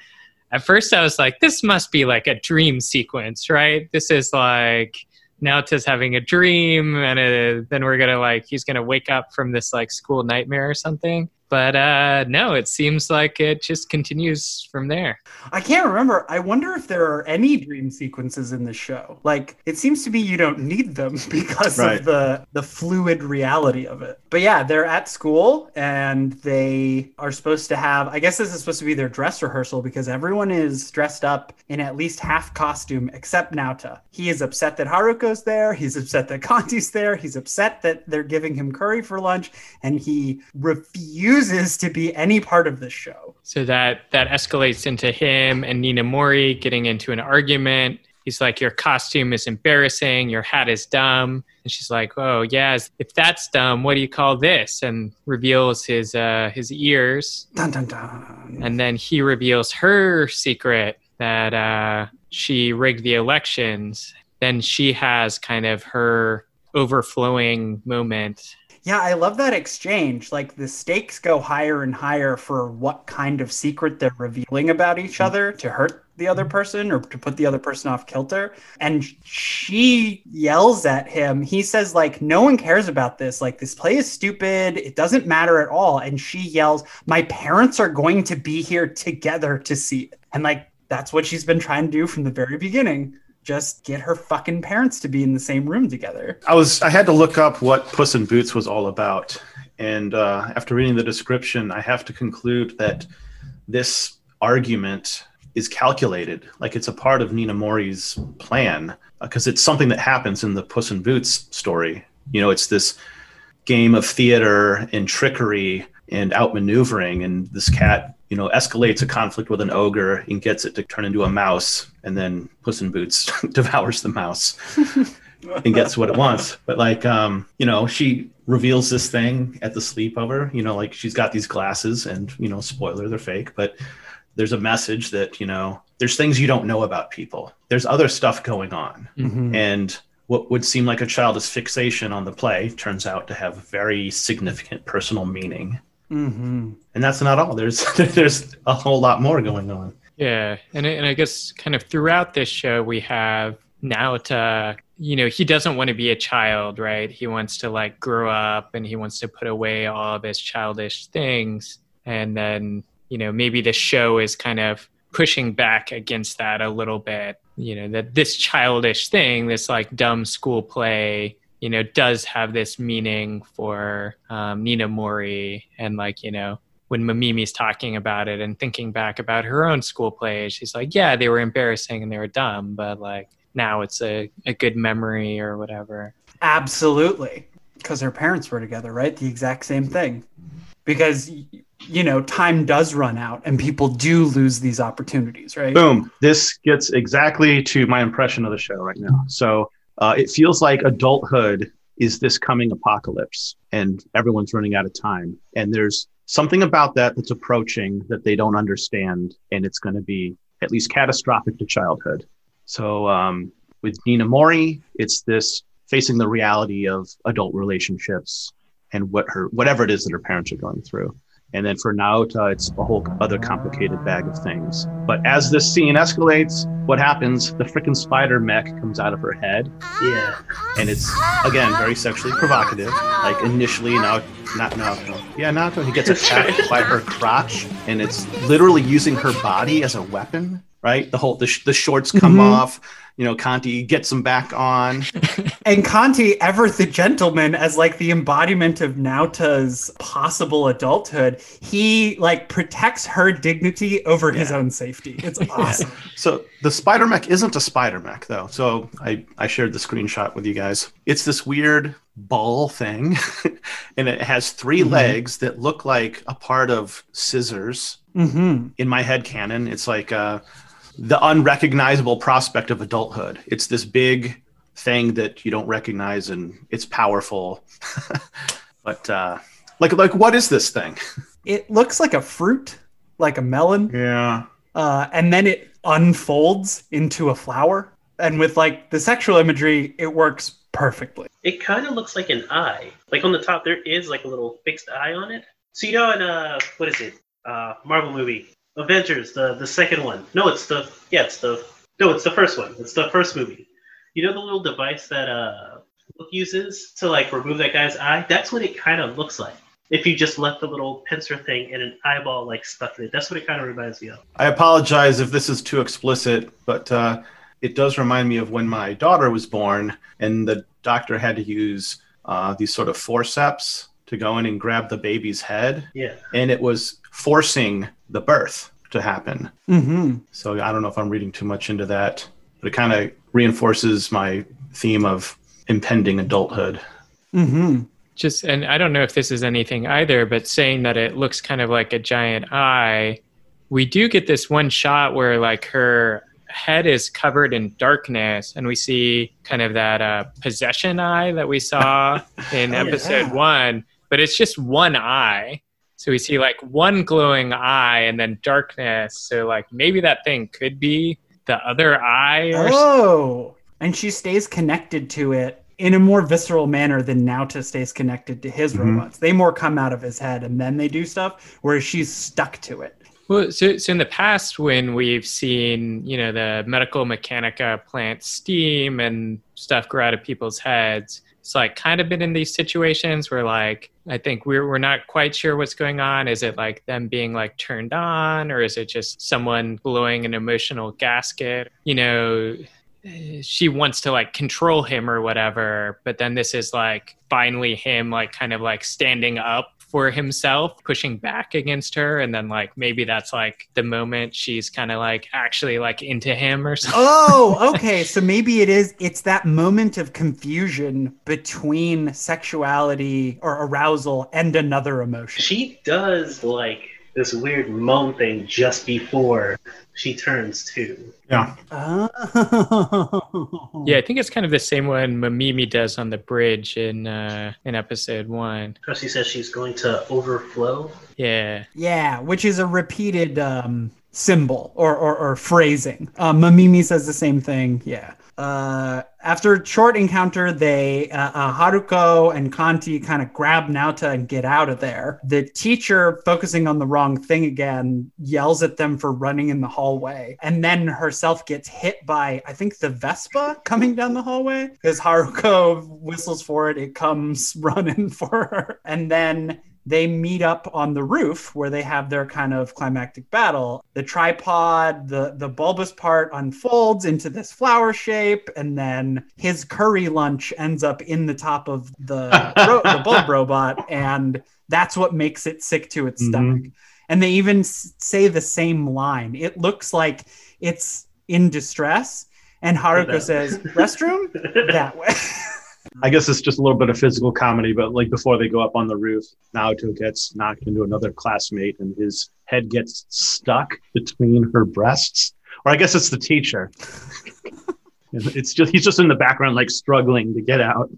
Speaker 3: at first, I was like, this must be like a dream sequence, right? This is like Naota's having a dream, and uh, then we're gonna like he's gonna wake up from this like school nightmare or something. But uh, no, it seems like it just continues from there.
Speaker 2: I can't remember. I wonder if there are any dream sequences in the show. Like it seems to be you don't need them because
Speaker 1: Right.
Speaker 2: of the the fluid reality of it. But yeah, they're at school and they are supposed to have I guess this is supposed to be their dress rehearsal because everyone is dressed up in at least half costume except Naota. He is upset that Haruko's there, he's upset that Canti's there, he's upset that they're giving him curry for lunch and he refuses to be any part of this show.
Speaker 3: So that that escalates into him and Ninamori getting into an argument. He's like, "Your costume is embarrassing. Your hat is dumb." And she's like, "Oh, yeah. If that's dumb, what do you call this?" And reveals his uh, his ears.
Speaker 2: Dun dun dun.
Speaker 3: And then he reveals her secret that uh, she rigged the elections. Then she has kind of her overflowing moment.
Speaker 2: Yeah, I love that exchange. Like the stakes go higher and higher for what kind of secret they're revealing about each mm-hmm. other to hurt the other mm-hmm. person or to put the other person off kilter. And she yells at him. He says like no one cares about this. Like this play is stupid. It doesn't matter at all. And she yells, "My parents are going to be here together to see it." And like that's what she's been trying to do from the very beginning. Just get her fucking parents to be in the same room together.
Speaker 5: I was I had to look up what Puss in Boots was all about, and uh, after reading the description, I have to conclude that this argument is calculated, like it's a part of Ninamori's plan, because it's something that happens in the Puss in Boots story. You know, it's this game of theater and trickery and outmaneuvering, and this cat, you know, escalates a conflict with an ogre and gets it to turn into a mouse, and then Puss in Boots devours the mouse and gets what it wants. But like, um, you know, she reveals this thing at the sleepover. You know, like she's got these glasses, and you know, spoiler, they're fake. But there's a message that you know, there's things you don't know about people. There's other stuff going on, and what would seem like a childish fixation on the play turns out to have very significant personal meaning.
Speaker 2: Mm-hmm.
Speaker 5: And that's not all. There's there's a whole lot more going on.
Speaker 3: Yeah, and and I guess kind of throughout this show we have Naota. You know, he doesn't want to be a child, right? He wants to like grow up, and he wants to put away all of his childish things. And then you know maybe the show is kind of pushing back against that a little bit. You know, that this childish thing, this like dumb school play, you know, does have this meaning for um, Ninamori. And like, you know, when Mamimi's talking about it and thinking back about her own school plays, she's like, yeah, they were embarrassing and they were dumb, but like now it's a, a good memory or whatever.
Speaker 2: Absolutely. Because her parents were together, right? The exact same thing. Because, you know, time does run out and people do lose these opportunities, right?
Speaker 5: Boom. This gets exactly to my impression of the show right now. So uh, it feels like adulthood is this coming apocalypse and everyone's running out of time. And there's something about that that's approaching that they don't understand. And it's going to be at least catastrophic to childhood. So um, with Ninamori, it's this facing the reality of adult relationships and what her whatever it is that her parents are going through. And then for Naota, it's a whole other complicated bag of things. But as this scene escalates, what happens? The freaking spider mech comes out of her head.
Speaker 4: Yeah.
Speaker 5: And it's, again, very sexually provocative. Like initially, now, not Naoto. Yeah, Naoto, he gets attacked by her crotch, and it's literally using her body as a weapon, right? The whole, the, sh- the shorts come
Speaker 2: Mhm.
Speaker 5: off. You know, Canti gets him back on.
Speaker 2: And Canti, ever the gentleman, as like the embodiment of Naota's possible adulthood, he like protects her dignity over his own safety. It's awesome.
Speaker 5: So the spider mech isn't a spider mech though. So I, I shared the screenshot with you guys. It's this weird ball thing, and it has 3
Speaker 2: Mhm.
Speaker 5: legs that look like a part of scissors.
Speaker 2: hmm
Speaker 5: In my head canon, it's like uh, the unrecognizable prospect of adulthood. It's this big thing that you don't recognize, and it's powerful. but uh, like like what is this thing?
Speaker 2: It looks like a fruit, like a melon,
Speaker 5: Yeah.
Speaker 2: uh, and then it unfolds into a flower. And with like the sexual imagery, it works perfectly.
Speaker 4: It kind of looks like an eye. Like on the top, there is like a little fixed eye on it. So you know, in uh, what is it? Uh, Marvel movie, Avengers, the the second one. No, it's the yeah, it's the no, it's the first one. It's the first movie. You know the little device that uh Look uses to like remove that guy's eye. That's what it kind of looks like. If you just left the little pincer thing and an eyeball like stuck in it, that's what it kind of reminds me of.
Speaker 5: I apologize if this is too explicit, but uh, it does remind me of when my daughter was born, and the doctor had to use uh, these sort of forceps to go in and grab the baby's head,
Speaker 4: Yeah.
Speaker 5: and it was forcing the birth to happen.
Speaker 2: Mm-hmm.
Speaker 5: So I don't know if I'm reading too much into that, but it kind of reinforces my theme of impending adulthood.
Speaker 2: Mm-hmm.
Speaker 3: just and i don't know if this is anything either but saying that it looks kind of like a giant eye we do get this one shot where like her head is covered in darkness and we see kind of that uh, possession eye that we saw in
Speaker 2: Oh,
Speaker 3: episode
Speaker 2: yeah.
Speaker 3: one but it's just one eye so we see like one glowing eye and then darkness so like maybe that thing could be the other eye or
Speaker 2: Oh, and she stays connected to it in a more visceral manner than Naota stays connected to his
Speaker 5: Mhm.
Speaker 2: robots. They more come out of his head and then they do stuff, whereas she's stuck to it.
Speaker 3: Well, so, so in the past, when we've seen, you know, the medical mechanica plant steam and stuff grow out of people's heads, it's I kind of been in these situations where, like, I think we're we're not quite sure what's going on. Is it like them being like turned on, or is it just someone blowing an emotional gasket? You know, she wants to like control him or whatever, but then this is like finally him like kind of like standing up for himself, pushing back against her, and then like maybe that's like the moment she's kind of like actually like into him or something.
Speaker 2: Oh, okay. so maybe it is it's that moment of confusion between sexuality or arousal and another emotion.
Speaker 4: She does like this weird moan thing just before she turns two.
Speaker 5: Yeah.
Speaker 2: Oh.
Speaker 3: Yeah, I think it's kind of the same one Mamimi does on the bridge in uh, in episode one.
Speaker 4: Because she says she's going to overflow.
Speaker 3: Yeah,
Speaker 2: Yeah, which is a repeated um, symbol or, or, or phrasing. Um, Mamimi says the same thing. Yeah. Uh, after a short encounter, they uh, uh, Haruko and Canti kind of grab Naota and get out of there. The teacher, focusing on the wrong thing again, yells at them for running in the hallway, and then herself gets hit by I think the Vespa coming down the hallway because Haruko whistles for it. It comes running for her, and then they meet up on the roof where they have their kind of climactic battle. The tripod, the the bulbous part unfolds into this flower shape, and then his curry lunch ends up in the top of the ro- the bulb robot, and that's what makes it sick to its
Speaker 5: Mhm.
Speaker 2: stomach. And they even s- say the same line. It looks like it's in distress, and Haruko says, "Restroom that way."
Speaker 5: I guess it's just a little bit of physical comedy, but like before they go up on the roof, Naoto gets knocked into another classmate and his head gets stuck between her breasts. Or I guess it's the teacher. it's just he's just in the background like struggling to get out.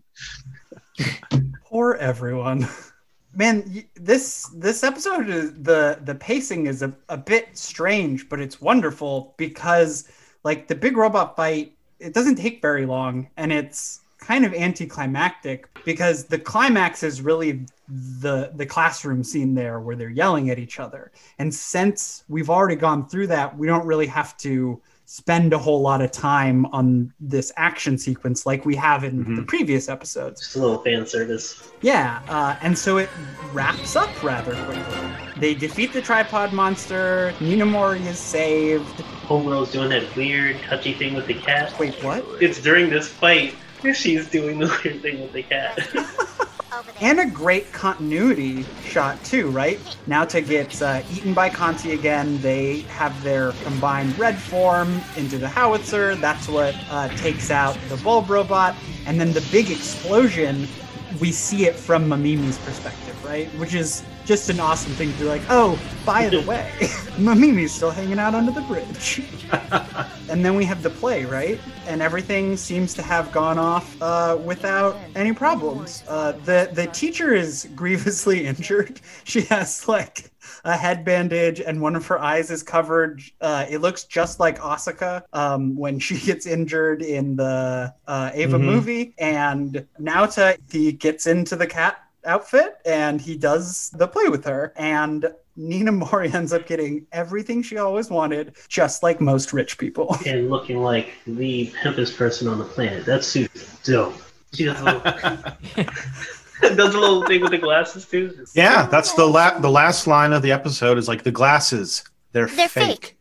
Speaker 2: Poor everyone. Man, this this episode is the the pacing is a, a bit strange, but it's wonderful because like the big robot fight, it doesn't take very long and it's kind of anticlimactic because the climax is really the the classroom scene there where they're yelling at each other. And since we've already gone through that, we don't really have to spend a whole lot of time on this action sequence like we have in the previous episodes.
Speaker 4: Just a little fan service.
Speaker 2: Yeah, uh, and so it wraps up rather quickly. They defeat the tripod monster. Ninamori is saved.
Speaker 4: Homegirl's doing that weird, touchy thing with the cat.
Speaker 2: Wait, what?
Speaker 4: It's during this fight where she's doing the weird thing with the cat.
Speaker 2: And a great continuity shot too, right? Naota gets uh, eaten by Canti again. They have their combined red form into the howitzer. That's what uh, takes out the bulb robot. And then the big explosion, we see it from Mamimi's perspective, right? Which is just an awesome thing to be like, oh, by the way, Mamimi's still hanging out under the bridge. And then we have the play, right? And everything seems to have gone off uh, without any problems. Uh, the the teacher is grievously injured. She has like a head bandage, and one of her eyes is covered. Uh, it looks just like Asuka um, when she gets injured in the uh, Eva
Speaker 5: Mhm.
Speaker 2: movie. And Naota he gets into the cat outfit and he does the play with her and Ninamori ends up getting everything she always wanted, just like most rich people.
Speaker 4: and looking like the pimpest person on the planet. That suit is dope. She does a little, does a little thing with the glasses too. It's-
Speaker 1: Yeah, that's the la- the last line of the episode is like the glasses. They're,
Speaker 8: They're
Speaker 1: fake.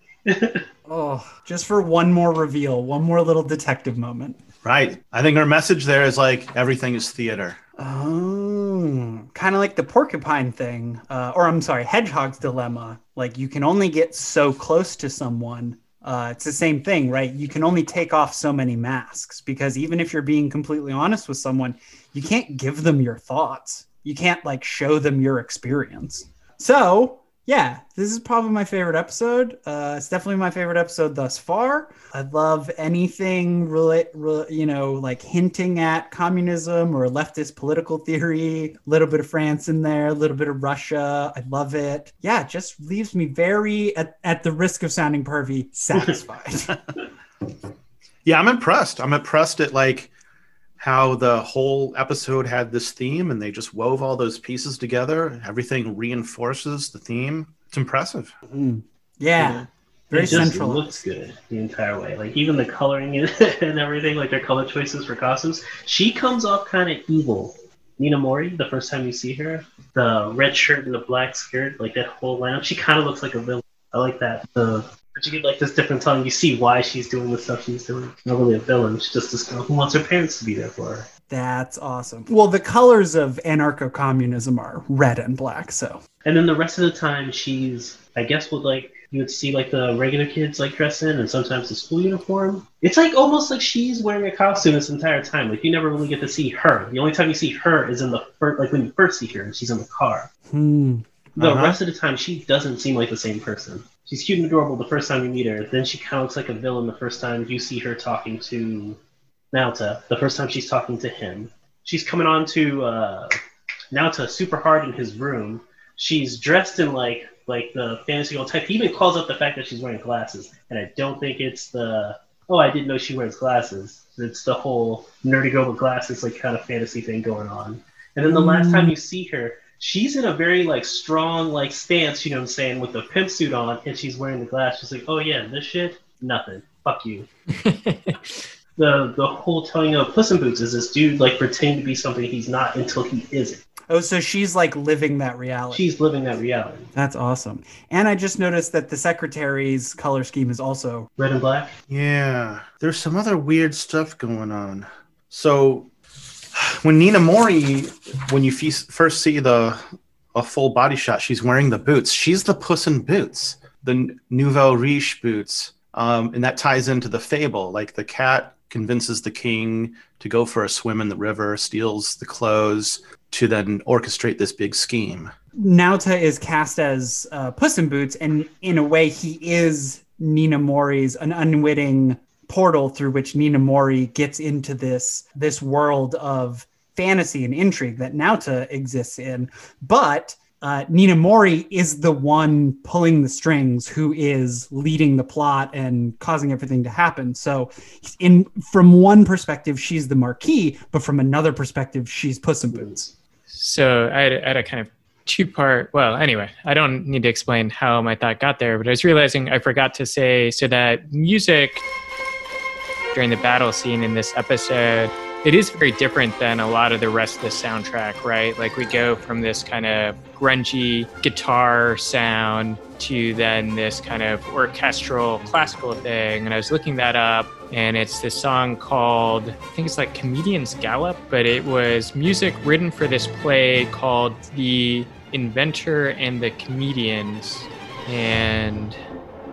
Speaker 2: Oh, just for one more reveal, one more little detective moment.
Speaker 1: Right. I think her message there is like everything is theater.
Speaker 2: Oh, kind of like the porcupine thing, uh, or I'm sorry, hedgehog's dilemma. Like you can only get so close to someone. Uh, it's the same thing, right? You can only take off so many masks because even if you're being completely honest with someone, you can't give them your thoughts. You can't like show them your experience. So yeah, this is probably my favorite episode. Uh, it's definitely my favorite episode thus far. I love anything, rela- re- you know, like hinting at communism or leftist political theory. A little bit of France in there, a little bit of Russia. I love it. Yeah, it just leaves me very, at, at the risk of sounding pervy, satisfied.
Speaker 1: Yeah, I'm impressed. I'm impressed at like how the whole episode had this theme and they just wove all those pieces together. Everything reinforces the theme. It's impressive.
Speaker 2: Mm. Yeah, very
Speaker 4: it just
Speaker 2: central.
Speaker 4: looks good the entire way. Like even the coloring and and everything, like their color choices for costumes. She comes off kind of evil. Ninamori, the first time you see her, the red shirt and the black skirt, like that whole lineup, she kind of looks like a villain. I like that. The but you get like this different tone. You see why she's doing the stuff she's doing. Not really a villain. She's just this girl who wants her parents to be there for her.
Speaker 2: That's awesome. Well, the colors of anarcho communism are red and black, so.
Speaker 4: And then the rest of the time, she's, I guess, what like you would see like the regular kids like dress in, and sometimes the school uniform. It's like almost like she's wearing a costume this entire time. Like you never really get to see her. The only time you see her is in the first, like when you first see her, and she's in the car.
Speaker 2: Hmm.
Speaker 4: The
Speaker 1: Uh-huh.
Speaker 4: rest of the time, she doesn't seem like the same person. She's cute and adorable the first time you meet her. Then she kind of looks like a villain the first time you see her talking to Naota. The first time she's talking to him, she's coming on to uh, Naota super hard in his room. She's dressed in like like the fantasy girl type. He even calls out the fact that she's wearing glasses, and I don't think it's the oh I didn't know she wears glasses. It's the whole nerdy girl with glasses like kind of fantasy thing going on. And then the last time you see her, she's in a very like strong like stance, you know what I'm saying, with the pimp suit on, and she's wearing the glass. She's like, oh yeah, this shit, nothing. Fuck you. the the whole telling of Puss in Boots is this dude like pretending to be something he's not until he isn't.
Speaker 2: Oh, so she's like living that reality.
Speaker 4: She's living that reality.
Speaker 2: That's awesome. And I just noticed that the secretary's color scheme is also
Speaker 4: Red and black.
Speaker 5: Yeah, there's some other weird stuff going on. So, when Ninamori, when you first see the a full body shot, she's wearing the boots. She's the Puss in Boots, the Nouveau Riche boots, um, and that ties into the fable. Like the cat convinces the king to go for a swim in the river, steals the clothes to then orchestrate this big scheme.
Speaker 2: Naota is cast as uh, Puss in Boots, and in a way, he is Ninamori's an unwitting portal through which Ninamori gets into this this world of fantasy and intrigue that Naota exists in. But uh, Ninamori is the one pulling the strings, who is leading the plot and causing everything to happen. So, in from one perspective, she's the Marquis, but from another perspective, she's Puss in Boots.
Speaker 3: So I had, I had a kind of two part. Well, anyway, I don't need to explain how my thought got there, but I was realizing I forgot to say so that music during the battle scene in this episode it is very different than a lot of the rest of the soundtrack, right? Like we go from this kind of grungy guitar sound to then this kind of orchestral classical thing. And I was looking that up, and it's this song called, I think it's like Comedian's Gallop, but it was music written for this play called The Inventor and the Comedians. And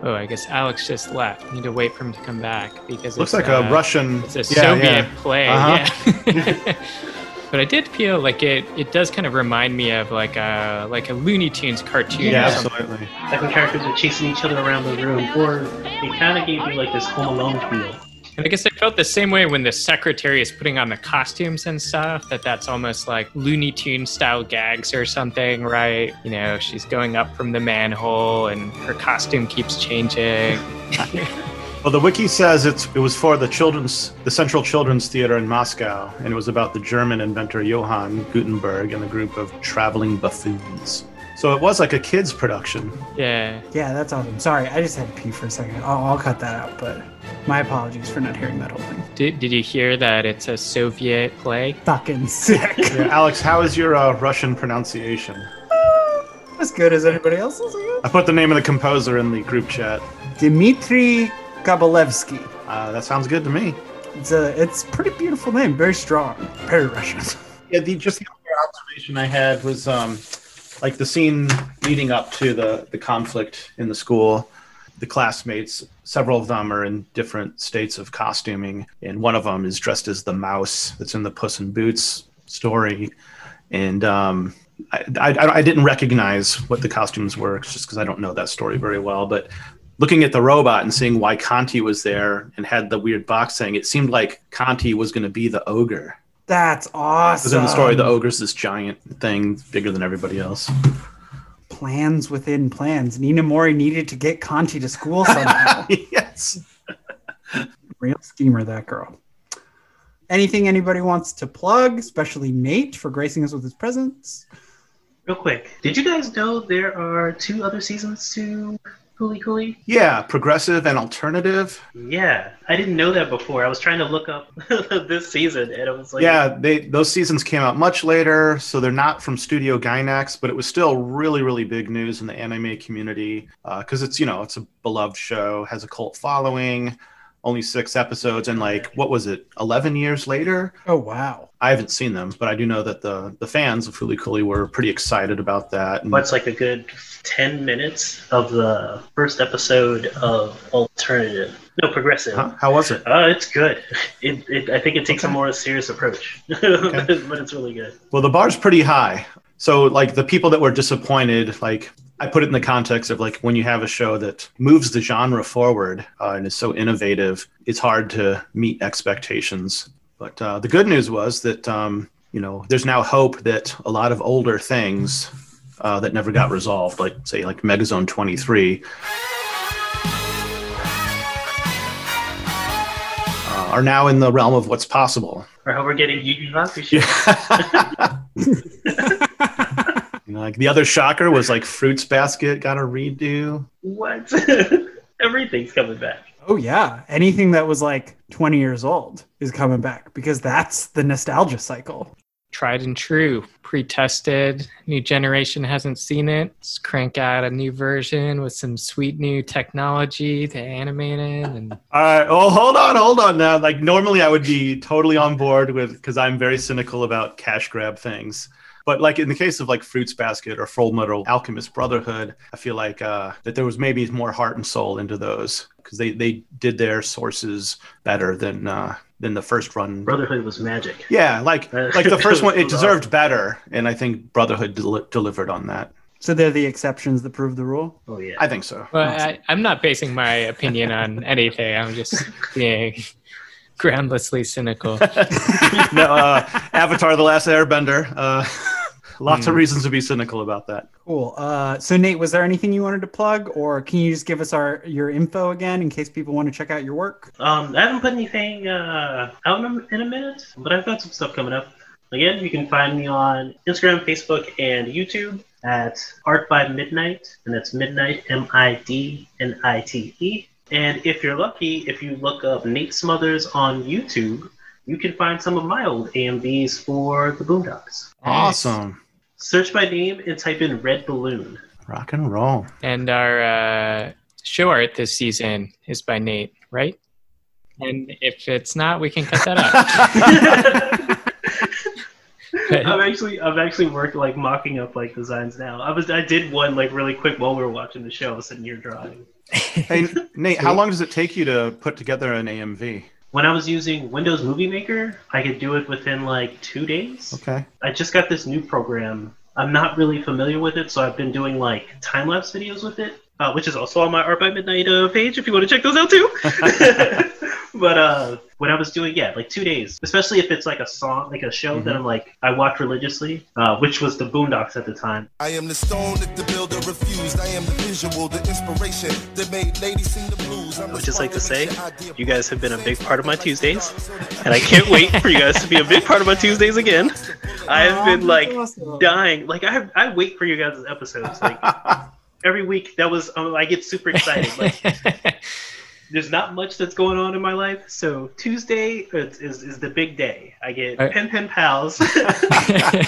Speaker 3: Oh, I guess Alex just left. Need to wait for him to come back because
Speaker 5: Looks
Speaker 3: it's,
Speaker 5: like a
Speaker 3: uh,
Speaker 5: Russian.
Speaker 3: It's a
Speaker 5: yeah,
Speaker 3: Soviet
Speaker 5: yeah.
Speaker 3: play.
Speaker 5: Uh-huh.
Speaker 3: Yeah. but I did feel like it. It does kind of remind me of like a like a Looney Tunes cartoon.
Speaker 5: Yeah, absolutely.
Speaker 4: Like when characters are chasing each other around the room, or it kind of gave me like this Home Alone feel.
Speaker 3: And I guess I felt the same way when the secretary is putting on the costumes and stuff. That that's almost like Looney Tune style gags or something, right? You know, she's going up from the manhole and her costume keeps changing.
Speaker 5: Well, the wiki says it's it was for the children's the Central Children's Theater in Moscow, and it was about the German inventor Johann Gutenberg and a group of traveling buffoons. So it was like a kids' production.
Speaker 3: yeah.
Speaker 2: Yeah, that's awesome. Sorry, I just had to pee for a second. I'll, I'll cut that out, but my apologies for not hearing that whole thing.
Speaker 3: Did, did you hear that it's a Soviet play?
Speaker 2: Fucking sick.
Speaker 5: Yeah, Alex, how is your uh, Russian pronunciation?
Speaker 2: as good as anybody else's, I
Speaker 5: I put the name of the composer in the group chat.
Speaker 2: Dmitry Kabalevsky.
Speaker 5: Uh, that sounds good to me.
Speaker 2: It's a it's pretty beautiful name, very strong, very Russian.
Speaker 5: Yeah, the just the other observation I had was um, like the scene leading up to the the conflict in the school. The classmates, several of them are in different states of costuming, and one of them is dressed as the mouse that's in the Puss in Boots story. And um, I, I, I didn't recognize what the costumes were just because I don't know that story very well. But looking at the robot and seeing why Canti was there and had the weird box saying, it seemed like Canti was going to be the ogre.
Speaker 2: That's awesome.
Speaker 5: Because in the story, the ogre's this giant thing, bigger than everybody else.
Speaker 2: plans within plans. Ninamori needed to get Canti to school somehow.
Speaker 5: yes.
Speaker 2: Real schemer, that girl. Anything anybody wants to plug, especially Nate for gracing us with his presence?
Speaker 4: Real quick, did you guys know there are two other seasons to Cooley Cooley?
Speaker 5: Yeah, progressive and alternative.
Speaker 4: Yeah, I didn't know that before. I was trying to look up this season, and it was like,
Speaker 5: yeah, they those seasons came out much later, so they're not from Studio Gainax, but it was still really, really big news in the anime community uh, because it's you know it's a beloved show, has a cult following, only six episodes, and like what was it, eleven years later?
Speaker 2: Oh wow.
Speaker 5: I haven't seen them, but I do know that the the fans of Fooly Cooly were pretty excited about that. And
Speaker 4: what's like a good 10 minutes of the first episode of Alternative. No, Progressive.
Speaker 5: Huh? How was it?
Speaker 4: Uh, it's good. It, it, I think it takes
Speaker 5: Okay.
Speaker 4: a more serious approach,
Speaker 5: Okay.
Speaker 4: but it's really good.
Speaker 5: Well, the bar's pretty high. So, like, the people that were disappointed, like, I put it in the context of like when you have a show that moves the genre forward uh, and is so innovative, it's hard to meet expectations. But uh, the good news was that, um, you know, there's now hope that a lot of older things uh, that never got resolved, like, say, like Megazone 23, uh, are now in the realm of what's possible.
Speaker 4: Or how we're getting Yu Hakusho.
Speaker 5: Yeah. You know, like the other shocker was like Fruits Basket got a redo.
Speaker 4: What? Everything's coming back.
Speaker 2: Oh yeah. Anything that was like 20 years old is coming back because that's the nostalgia cycle.
Speaker 3: tried and true, pre-tested. New generation hasn't seen it. Let's crank out a new version with some sweet new technology to animate it. And
Speaker 5: All right. Uh, oh, hold on, hold on now. Like normally I would be totally on board with because I'm very cynical about cash grab things. But like in the case of like Fruits Basket or Full Metal Alchemist Brotherhood, I feel like uh, that there was maybe more heart and soul into those because they they did their sources better than uh, than the first run.
Speaker 4: Brotherhood was magic.
Speaker 5: Yeah, like like the first one, it deserved better, and I think Brotherhood del- delivered on that.
Speaker 2: So they're the exceptions that prove the rule.
Speaker 4: Oh yeah.
Speaker 5: I think so.
Speaker 3: well, I, I'm not basing my opinion on anything. I'm just being groundlessly cynical.
Speaker 5: no, uh, Avatar: The Last Airbender. Uh, lots of
Speaker 3: Hmm.
Speaker 5: reasons to be cynical about that.
Speaker 2: Cool. Uh, so Nate, was there anything you wanted to plug, or can you just give us our your info again in case people want to check out your work?
Speaker 4: Um, I haven't put anything uh, out in a, in a minute, but I've got some stuff coming up. Again, you can find me on Instagram, Facebook, and YouTube at Art by Midnight, and that's Midnight M I D N I T E. And if you're lucky, if you look up Nate Smothers on YouTube, you can find some of my old AMVs for the Boondocks.
Speaker 5: Awesome.
Speaker 4: Search my name and type in Red Balloon.
Speaker 5: Rock and roll.
Speaker 3: And our uh, show art this season is by Nate, right? And if it's not, we can cut that out.
Speaker 4: I'm actually I've actually worked like mocking up like designs now. I was I did one like really quick while we were watching the show, sitting here drawing.
Speaker 5: Hey Nate, how long does it take you to put together an AMV?
Speaker 4: When I was using Windows Movie Maker, I could do it within like two days.
Speaker 5: Okay.
Speaker 4: I just got this new program. I'm not really familiar with it, so I've been doing like time lapse videos with it, uh, which is also on my Art by Midnight uh, page if you want to check those out too. but uh, when I was doing, yeah, like two days, especially if it's like a song, like a show that I'm like I watch religiously, uh, which was the Boondocks at the time.
Speaker 9: I am the stone that the builder refused. I am the visual, the inspiration that made ladies sing the blues. I'm
Speaker 4: I would just like to say, you guys have been a big part of my Tuesdays, and I can't wait for you guys to be a big part of my Tuesdays again. I have been like dying. Like I, I wait for you guys' episodes. Like every week, that was um, I get super excited. Like there's not much that's going on in my life, so Tuesday is, is, is the big day. I get
Speaker 3: Right.
Speaker 4: pen pen pals. I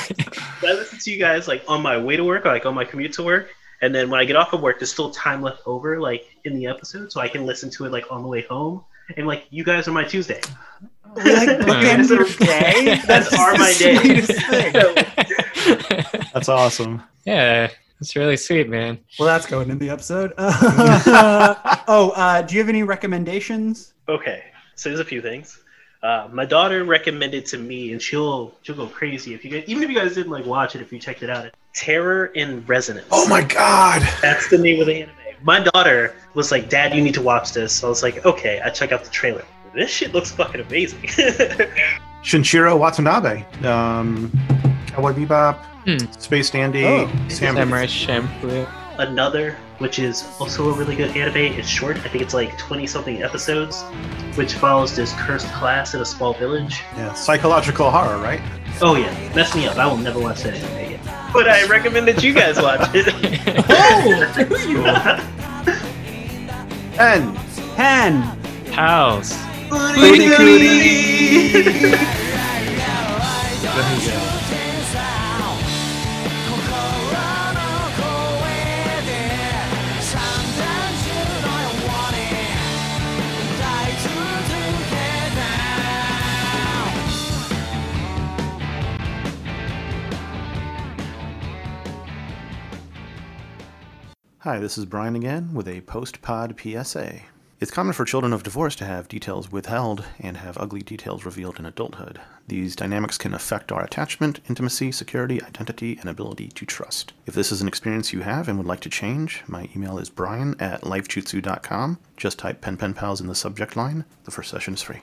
Speaker 4: listen to you guys like on my way to work, or, like on my commute to work, and then when I get off of work, there's still time left over, like in the episode, so I can listen to it like on the way home. And like you guys are my Tuesday.
Speaker 2: We like bookend your day.
Speaker 4: That's
Speaker 2: just
Speaker 4: are my day.
Speaker 2: sweetest.
Speaker 5: That's awesome.
Speaker 3: yeah, it's really sweet, man.
Speaker 2: Well, that's going in the episode. oh, uh, do you have any recommendations?
Speaker 4: Okay, so there's a few things. Uh, my daughter recommended to me, and she'll she'll go crazy if you guys, even if you guys didn't like watch it, if you checked it out. Terror in Resonance.
Speaker 5: Oh my god.
Speaker 4: That's the name of the anime. My daughter was like, "Dad, you need to watch this." So I was like, "Okay." I check out the trailer. This shit looks fucking amazing.
Speaker 5: Shinichiro Watanabe. Um, Cowboy Bebop.
Speaker 3: Hmm.
Speaker 5: Space Dandy.
Speaker 2: Oh.
Speaker 5: Sam-
Speaker 3: Samurai Champloo.
Speaker 4: Another, which is also a really good anime. It's short. I think it's like twenty something episodes, which follows this cursed class in a small village.
Speaker 5: yeah, psychological horror, right?
Speaker 4: Oh yeah, mess me up. I will never watch that anime again. But I recommend that you guys watch it.
Speaker 5: And
Speaker 2: Pen.
Speaker 3: Pals.
Speaker 4: Booty cootie.
Speaker 1: Hi, this is Brian again with a post pod PSA. It's common for children of divorce to have details withheld and have ugly details revealed in adulthood. These dynamics can affect our attachment, intimacy, security, identity, and ability to trust. If this is an experience you have and would like to change, my email is brian at lifejutsu.com. Just type pen pen pals in the subject line. The first session is free.